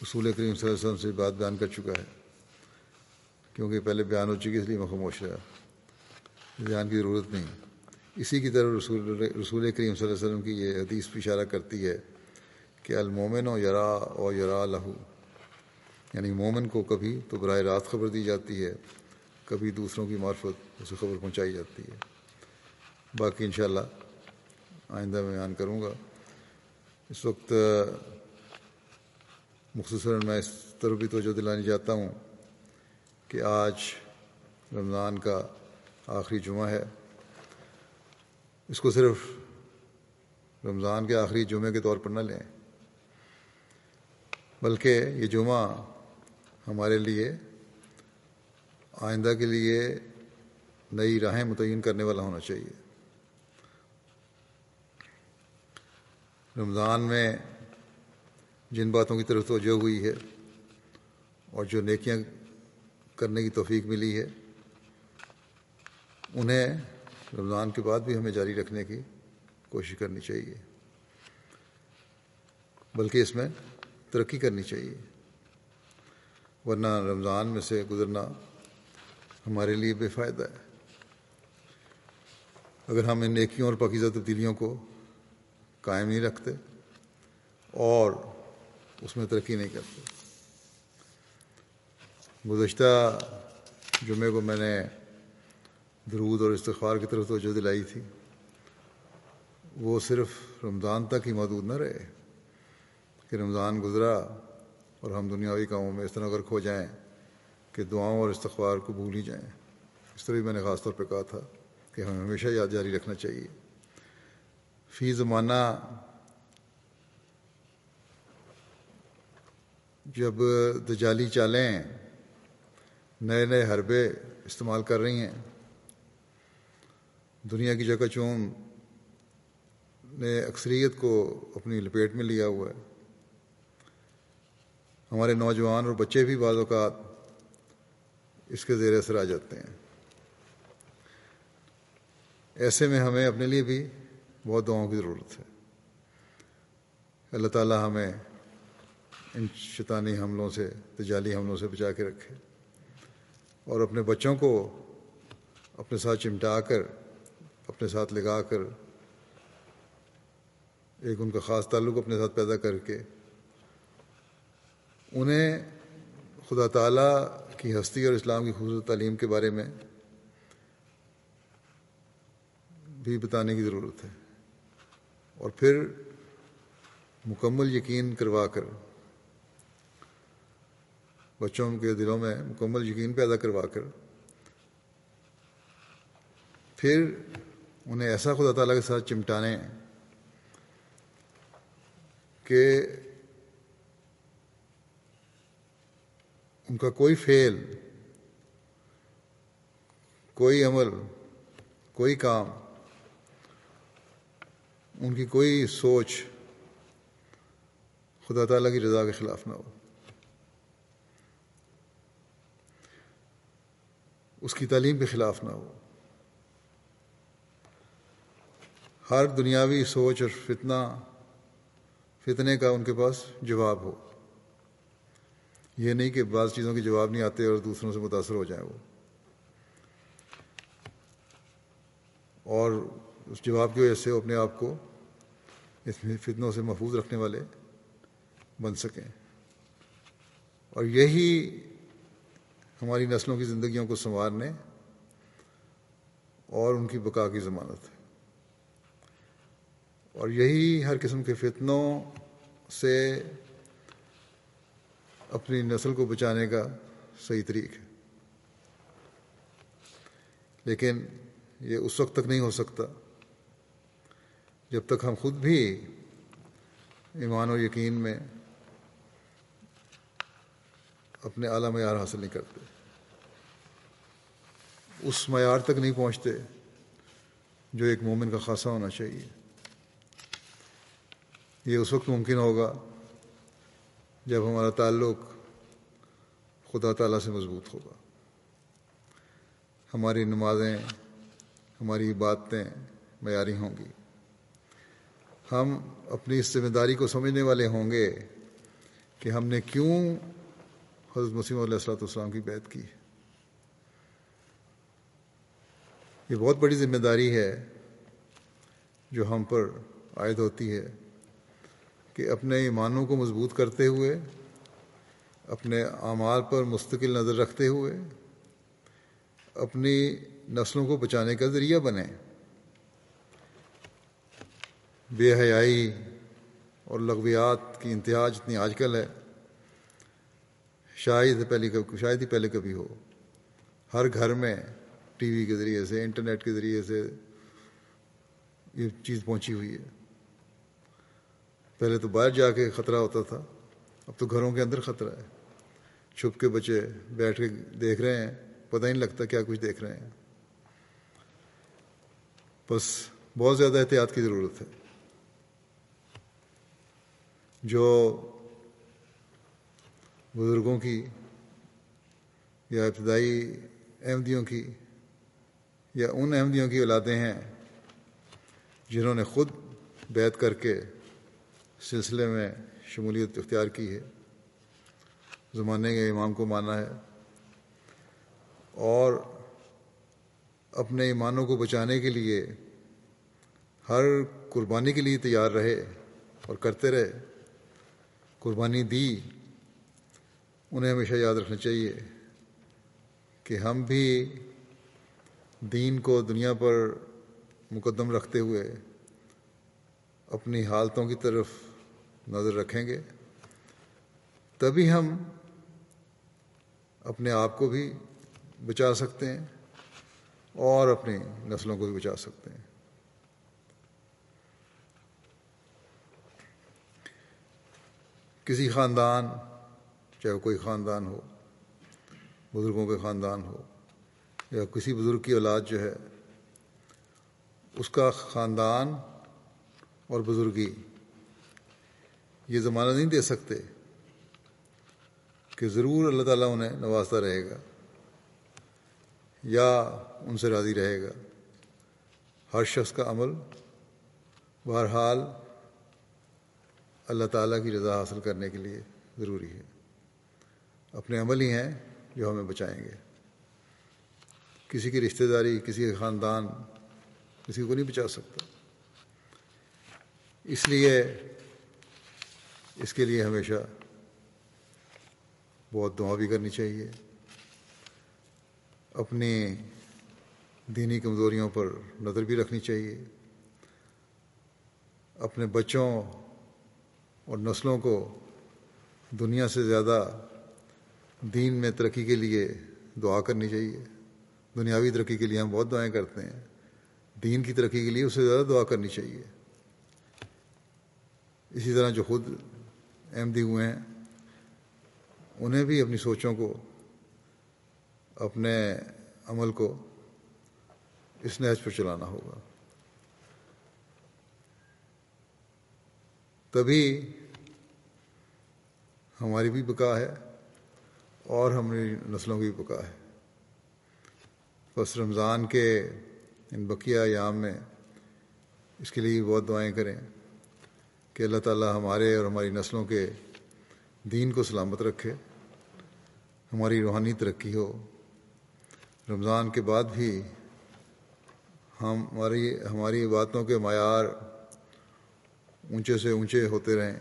رسول کریم صلی اللہ علیہ وسلم سے بات بیان کر چکا ہے، کیونکہ پہلے بیان ہو چکی، اس لیے میں خاموش رہا۔ بیان کی ضرورت نہیں۔ اسی کی طرح رسول رسول کریم صلی اللہ علیہ وسلم کی یہ حدیث اشارہ کرتی ہے کہ المومن و یرا و یرا لہو۔ یعنی مومن کو کبھی تو براہ راست خبر دی جاتی ہے، کبھی دوسروں کی معرفت اسے خبر پہنچائی جاتی ہے۔ باقی انشاءاللہ آئندہ میں بیان کروں گا۔ اس وقت مختصراً میں اس طرف بھی توجہ دلانی چاہتا ہوں کہ آج رمضان کا آخری جمعہ ہے۔ اس کو صرف رمضان کے آخری جمعے کے طور پر نہ لیں، بلکہ یہ جمعہ ہمارے لیے، آئندہ کے لیے نئی راہیں متعین کرنے والا ہونا چاہیے۔ رمضان میں جن باتوں کی طرف توجہ ہوئی ہے اور جو نیکیاں کرنے کی توفیق ملی ہے، انہیں رمضان کے بعد بھی ہمیں جاری رکھنے کی کوشش کرنی چاہیے۔ بلکہ اس میں ترقی کرنی چاہیے۔ ورنہ رمضان میں سے گزرنا ہمارے لیے بے فائدہ ہے۔ اگر ہم ان نیکیوں اور پاکیزہ تبدیلیوں کو قائم نہیں رکھتے اور اس میں ترقی نہیں کرتے۔ گزشتہ جمعے کو میں نے درود اور استغفار کی طرف توجہ دلائی تھی۔ وہ صرف رمضان تک ہی محدود نہ رہے کہ رمضان گزرا اور ہم دنیاوی کاموں میں اس طرح غرق ہو جائیں کہ دعاؤں اور استغفار کو بھول ہی جائیں۔ اس طرح بھی میں نے خاص طور پہ کہا تھا کہ ہمیں ہمیشہ یاد جاری رکھنا چاہیے۔ فی زمانہ جب دجالی چالیں، نئے نئے حربے استعمال کر رہی ہیں، دنیا کی جگہ چون نے اکثریت کو اپنی لپیٹ میں لیا ہوا ہے۔ ہمارے نوجوان اور بچے بھی بعض اوقات اس کے زیر اثر آ جاتے ہیں۔ ایسے میں ہمیں اپنے لیے بھی بہت دعاؤں کی ضرورت ہے۔ اللہ تعالیٰ ہمیں ان شیطانی حملوں سے، تجالی حملوں سے بچا کے رکھے اور اپنے بچوں کو اپنے ساتھ چمٹا کر، اپنے ساتھ لگا کر، ایک ان کا خاص تعلق اپنے ساتھ پیدا کر کے انہیں خدا تعالیٰ کی ہستی اور اسلام کی خوبصورت تعلیم کے بارے میں بھی بتانے کی ضرورت ہے۔ اور پھر مکمل یقین کروا کر بچوں کے دلوں میں مکمل یقین پیدا کروا کر پھر انہیں ایسا خدا تعالیٰ کے ساتھ چمٹانے کہ ان کا کوئی فعل، کوئی عمل، کوئی کام، ان کی کوئی سوچ خدا تعالیٰ کی رضا کے خلاف نہ ہو۔ اس کی تعلیم کے خلاف نہ ہو۔ ہر دنیاوی سوچ اور فتنہ، فتنے کا ان کے پاس جواب ہو۔ یہ نہیں کہ بعض چیزوں کے جواب نہیں آتے اور دوسروں سے متاثر ہو جائیں وہ۔ اور اس جواب کی وجہ سے وہ اپنے آپ کو اس فتنوں سے محفوظ رکھنے والے بن سکیں۔ اور یہی ہماری نسلوں کی زندگیوں کو سنوارنے اور ان کی بقا کی ضمانت ہے۔ اور یہی ہر قسم کے فتنوں سے اپنی نسل کو بچانے کا صحیح طریق ہے۔ لیکن یہ اس وقت تک نہیں ہو سکتا جب تک ہم خود بھی ایمان و یقین میں اپنے اعلیٰ معیار حاصل نہیں کرتے۔ اس معیار تک نہیں پہنچتے جو ایک مومن کا خاصہ ہونا چاہیے۔ یہ اس وقت ممکن ہوگا جب ہمارا تعلق خدا تعالیٰ سے مضبوط ہوگا۔ ہماری نمازیں، ہماری باتیں معیاری ہوں گی۔ ہم اپنی اس ذمہ داری کو سمجھنے والے ہوں گے کہ ہم نے کیوں حضرت مسیم علیہ السلاۃ والسلام کی بیعت کی۔ یہ بہت بڑی ذمہ داری ہے جو ہم پر عائد ہوتی ہے۔ کہ اپنے ایمانوں کو مضبوط کرتے ہوئے، اپنے اعمال پر مستقل نظر رکھتے ہوئے، اپنی نسلوں کو بچانے کا ذریعہ بنے بے حیائی اور لغویات کی انتہا جتنی آج کل ہے، شاید پہلے شاید ہی پہلے کبھی ہو۔ ہر گھر میں ٹی وی کے ذریعے سے، انٹرنیٹ کے ذریعے سے یہ چیز پہنچی ہوئی ہے۔ پہلے تو باہر جا کے خطرہ ہوتا تھا، اب تو گھروں کے اندر خطرہ ہے۔ چھپ کے بچے بیٹھ کے دیکھ رہے ہیں، پتہ ہی نہیں لگتا کیا کچھ دیکھ رہے ہیں۔ بس بہت زیادہ احتیاط کی ضرورت ہے۔ جو بزرگوں کی یا ابتدائی احمدیوں کی یا ان احمدیوں کی اولادیں ہیں، جنہوں نے خود بیت کر کے سلسلے میں شمولیت اختیار کی ہے۔ زمانے کے امام کو مانا ہے۔ اور اپنے ایمانوں کو بچانے کے لیے ہر قربانی کے لیے تیار رہے اور کرتے رہے۔ قربانی دی، انہیں ہمیشہ یاد رکھنا چاہیے کہ ہم بھی دین کو دنیا پر مقدم رکھتے ہوئے اپنی حالتوں کی طرف نظر رکھیں گے، تبھی ہم اپنے آپ کو بھی بچا سکتے ہیں اور اپنی نسلوں کو بھی بچا سکتے ہیں۔ کسی خاندان، چاہے کوئی خاندان ہو، بزرگوں کے خاندان ہو یا کسی بزرگ کی اولاد جو ہے، اس کا خاندان اور بزرگی یہ زمانہ نہیں دے سکتے کہ ضرور اللہ تعالیٰ انہیں نوازتا رہے گا یا ان سے راضی رہے گا۔ ہر شخص کا عمل بہرحال اللہ تعالیٰ کی رضا حاصل کرنے کے لیے ضروری ہے۔ اپنے عمل ہی ہیں جو ہمیں بچائیں گے۔ کسی کی رشتہ داری، کسی کا خاندان، کسی کو نہیں بچا سکتا۔ اس لیے اس کے لیے ہمیشہ بہت دعا بھی کرنی چاہیے۔ اپنی دینی کمزوریوں پر نظر بھی رکھنی چاہیے۔ اپنے بچوں اور نسلوں کو دنیا سے زیادہ دین میں ترقی کے لیے دعا کرنی چاہیے۔ دنیاوی ترقی کے لیے ہم بہت دعائیں کرتے ہیں۔ دین کی ترقی کے لیے اس سے زیادہ دعا کرنی چاہیے۔ اسی طرح جو خود احمدی ہوئے ہیں، انہیں بھی اپنی سوچوں کو، اپنے عمل کو اس نہج پر چلانا ہوگا۔ تبھی ہماری بھی بقا ہے اور ہماری نسلوں کی بھی بقا ہے۔ بس رمضان کے ان بقیہ ایام میں اس کے لیے بہت دعائیں کریں۔ کہ اللہ تعالیٰ ہمارے اور ہماری نسلوں کے دین کو سلامت رکھے، ہماری روحانی ترقی ہو۔ رمضان کے بعد بھی ہم ہماری ہماری باتوں کے معیار اونچے سے اونچے ہوتے رہیں۔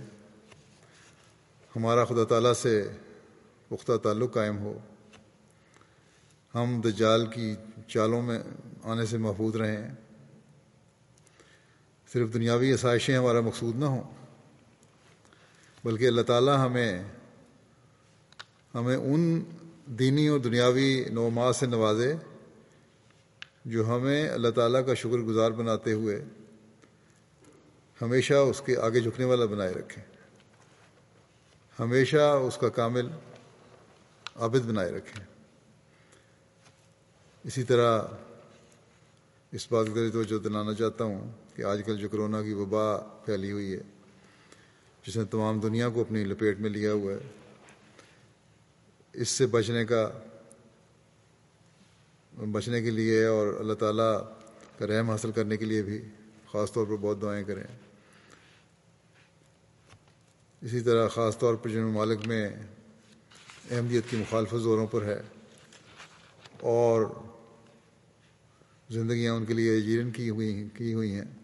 ہمارا خدا تعالیٰ سے پختہ تعلق قائم ہو۔ ہم دجال کی چالوں میں آنے سے محفوظ رہیں۔ صرف دنیاوی آسائشیں ہمارا مقصود نہ ہوں، بلکہ اللہ تعالیٰ ہمیں ہمیں ان دینی اور دنیاوی نومات سے نوازے جو ہمیں اللہ تعالیٰ کا شکر گزار بناتے ہوئے ہمیشہ اس کے آگے جھکنے والا بنائے رکھیں۔ ہمیشہ اس کا کامل عابد بنائے رکھیں۔ اسی طرح اس بات کا توجہ دلانا چاہتا ہوں کہ آج کل جو کرونا کی وبا پھیلی ہوئی ہے، جس نے تمام دنیا کو اپنی لپیٹ میں لیا ہوا ہے، اس سے بچنے کا، بچنے کے لیے اور اللہ تعالیٰ کا رحم حاصل کرنے کے لیے بھی خاص طور پر بہت دعائیں کریں۔ اسی طرح خاص طور پر جن ممالک میں احمدیت کی مخالفت زوروں پر ہے اور زندگیاں ان کے لیے جیرن کی ہوئی کی ہوئی ہیں۔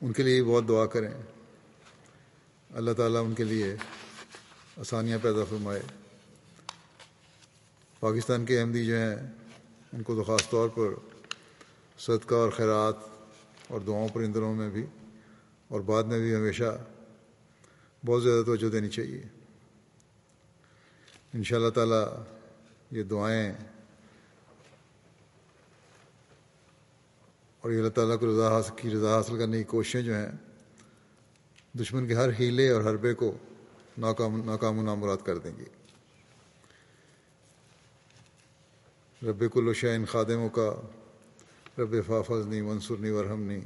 ان کے لیے بہت دعا کریں۔ اللہ تعالیٰ ان کے لیے آسانیاں پیدا فرمائے۔ پاکستان کے احمدی جو ہیں، ان کو تو خاص طور پر صدقہ اور خیرات اور دعاؤں پر میں بھی اور بعد میں بھی ہمیشہ بہت زیادہ توجہ دینی چاہیے۔ ان شاء اللہ تعالیٰ یہ دعائیں اور یہ اللہ تعالیٰ کو رضا حاصل کی، رضا حاصل کرنے کی کوششیں جو ہیں، دشمن کے ہر ہیلے اور حربے کو ناکام ناکام و نامراد کر دیں گی رب کل شعین خادموں کا رب فافظ نہیں منصور نہیں ورحم نہیں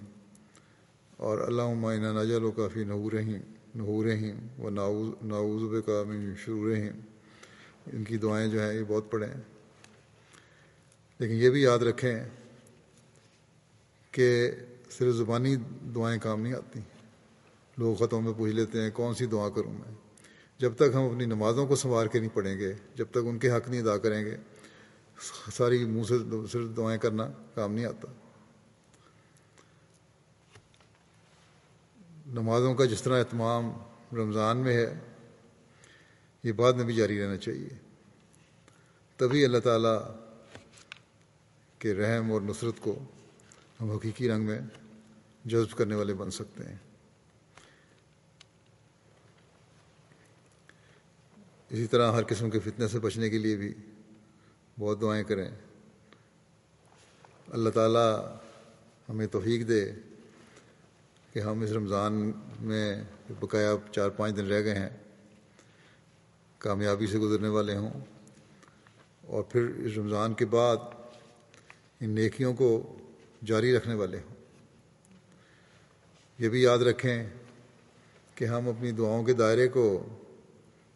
اور اللہ معینہ نجل و کافی نحور رحیم نحور رحیم و ناؤزب کا من شرور رحیم ان کی دعائیں جو ہیں، یہ بہت پڑھیں۔ لیکن یہ بھی یاد رکھیں کہ صرف زبانی دعائیں کام نہیں آتی۔ لوگ خطوں میں پوچھ لیتے ہیں، کون سی دعا کروں میں؟ جب تک ہم اپنی نمازوں کو سنوار کے نہیں پڑھیں گے، جب تک ان کے حق نہیں ادا کریں گے، ساری منہ سے صرف دعائیں کرنا کام نہیں آتا۔ نمازوں کا جس طرح اہتمام رمضان میں ہے، یہ بعد میں بھی جاری رہنا چاہیے۔ تبھی اللہ تعالیٰ کے رحم اور نصرت کو ہم حقیقی رنگ میں جذب کرنے والے بن سکتے ہیں۔ اسی طرح ہر قسم کے فتنے سے بچنے کے لیے بھی بہت دعائیں کریں۔ اللہ تعالیٰ ہمیں توفیق دے کہ ہم اس رمضان میں بقایا چار پانچ دن رہ گئے ہیں، کامیابی سے گزرنے والے ہوں۔ اور پھر اس رمضان کے بعد ان نیکیوں کو جاری رکھنے والے ہوں۔ یہ بھی یاد رکھیں کہ ہم اپنی دعاؤں کے دائرے کو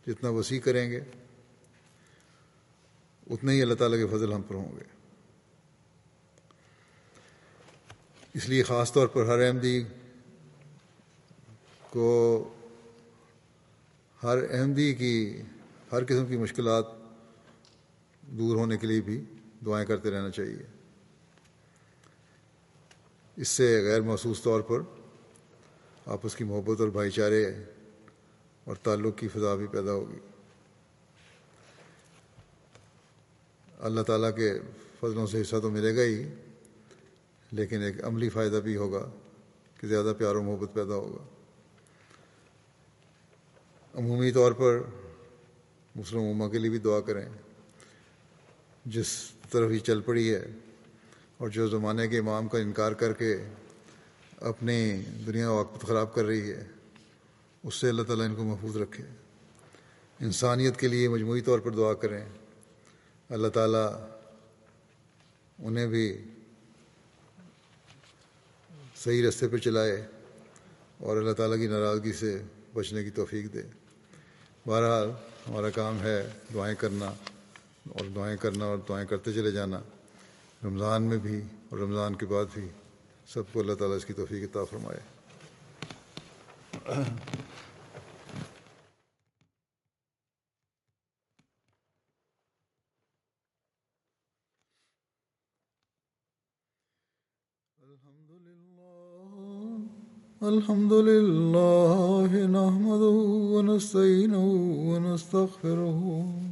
جتنا وسیع کریں گے، اتنے ہی اللہ تعالیٰ کے فضل ہم پر ہوں گے۔ اس لیے خاص طور پر ہر احمدی کو ہر احمدی کی ہر قسم کی مشکلات دور ہونے کے لیے بھی دعائیں کرتے رہنا چاہیے۔ اس سے غیر محسوس طور پر آپس کی محبت اور بھائی چارے اور تعلق کی فضا بھی پیدا ہوگی۔ اللہ تعالیٰ کے فضلوں سے حصہ تو ملے گا ہی، لیکن ایک عملی فائدہ بھی ہوگا کہ زیادہ پیار و محبت پیدا ہوگا۔ عمومی طور پر مسلم عما کے لیے بھی دعا کریں۔ جس طرف ہی چل پڑی ہے اور جو زمانے کے امام کا انکار کر کے اپنی دنیا وقت خراب کر رہی ہے، اس سے اللہ تعالیٰ ان کو محفوظ رکھے۔ انسانیت کے لیے مجموعی طور پر دعا کریں۔ اللہ تعالیٰ انہیں بھی صحیح رستے پہ چلائے اور اللہ تعالیٰ کی ناراضگی سے بچنے کی توفیق دے۔ بہرحال ہمارا کام ہے دعائیں کرنا اور دعائیں کرنا اور دعائیں کرتے چلے جانا۔ رمضان میں بھی اور رمضان کے بعد بھی سب کو اللہ تعالیٰ اس کی توفیق عطا فرمائے۔ الحمد لله نحمده ونستعينه ونستغفره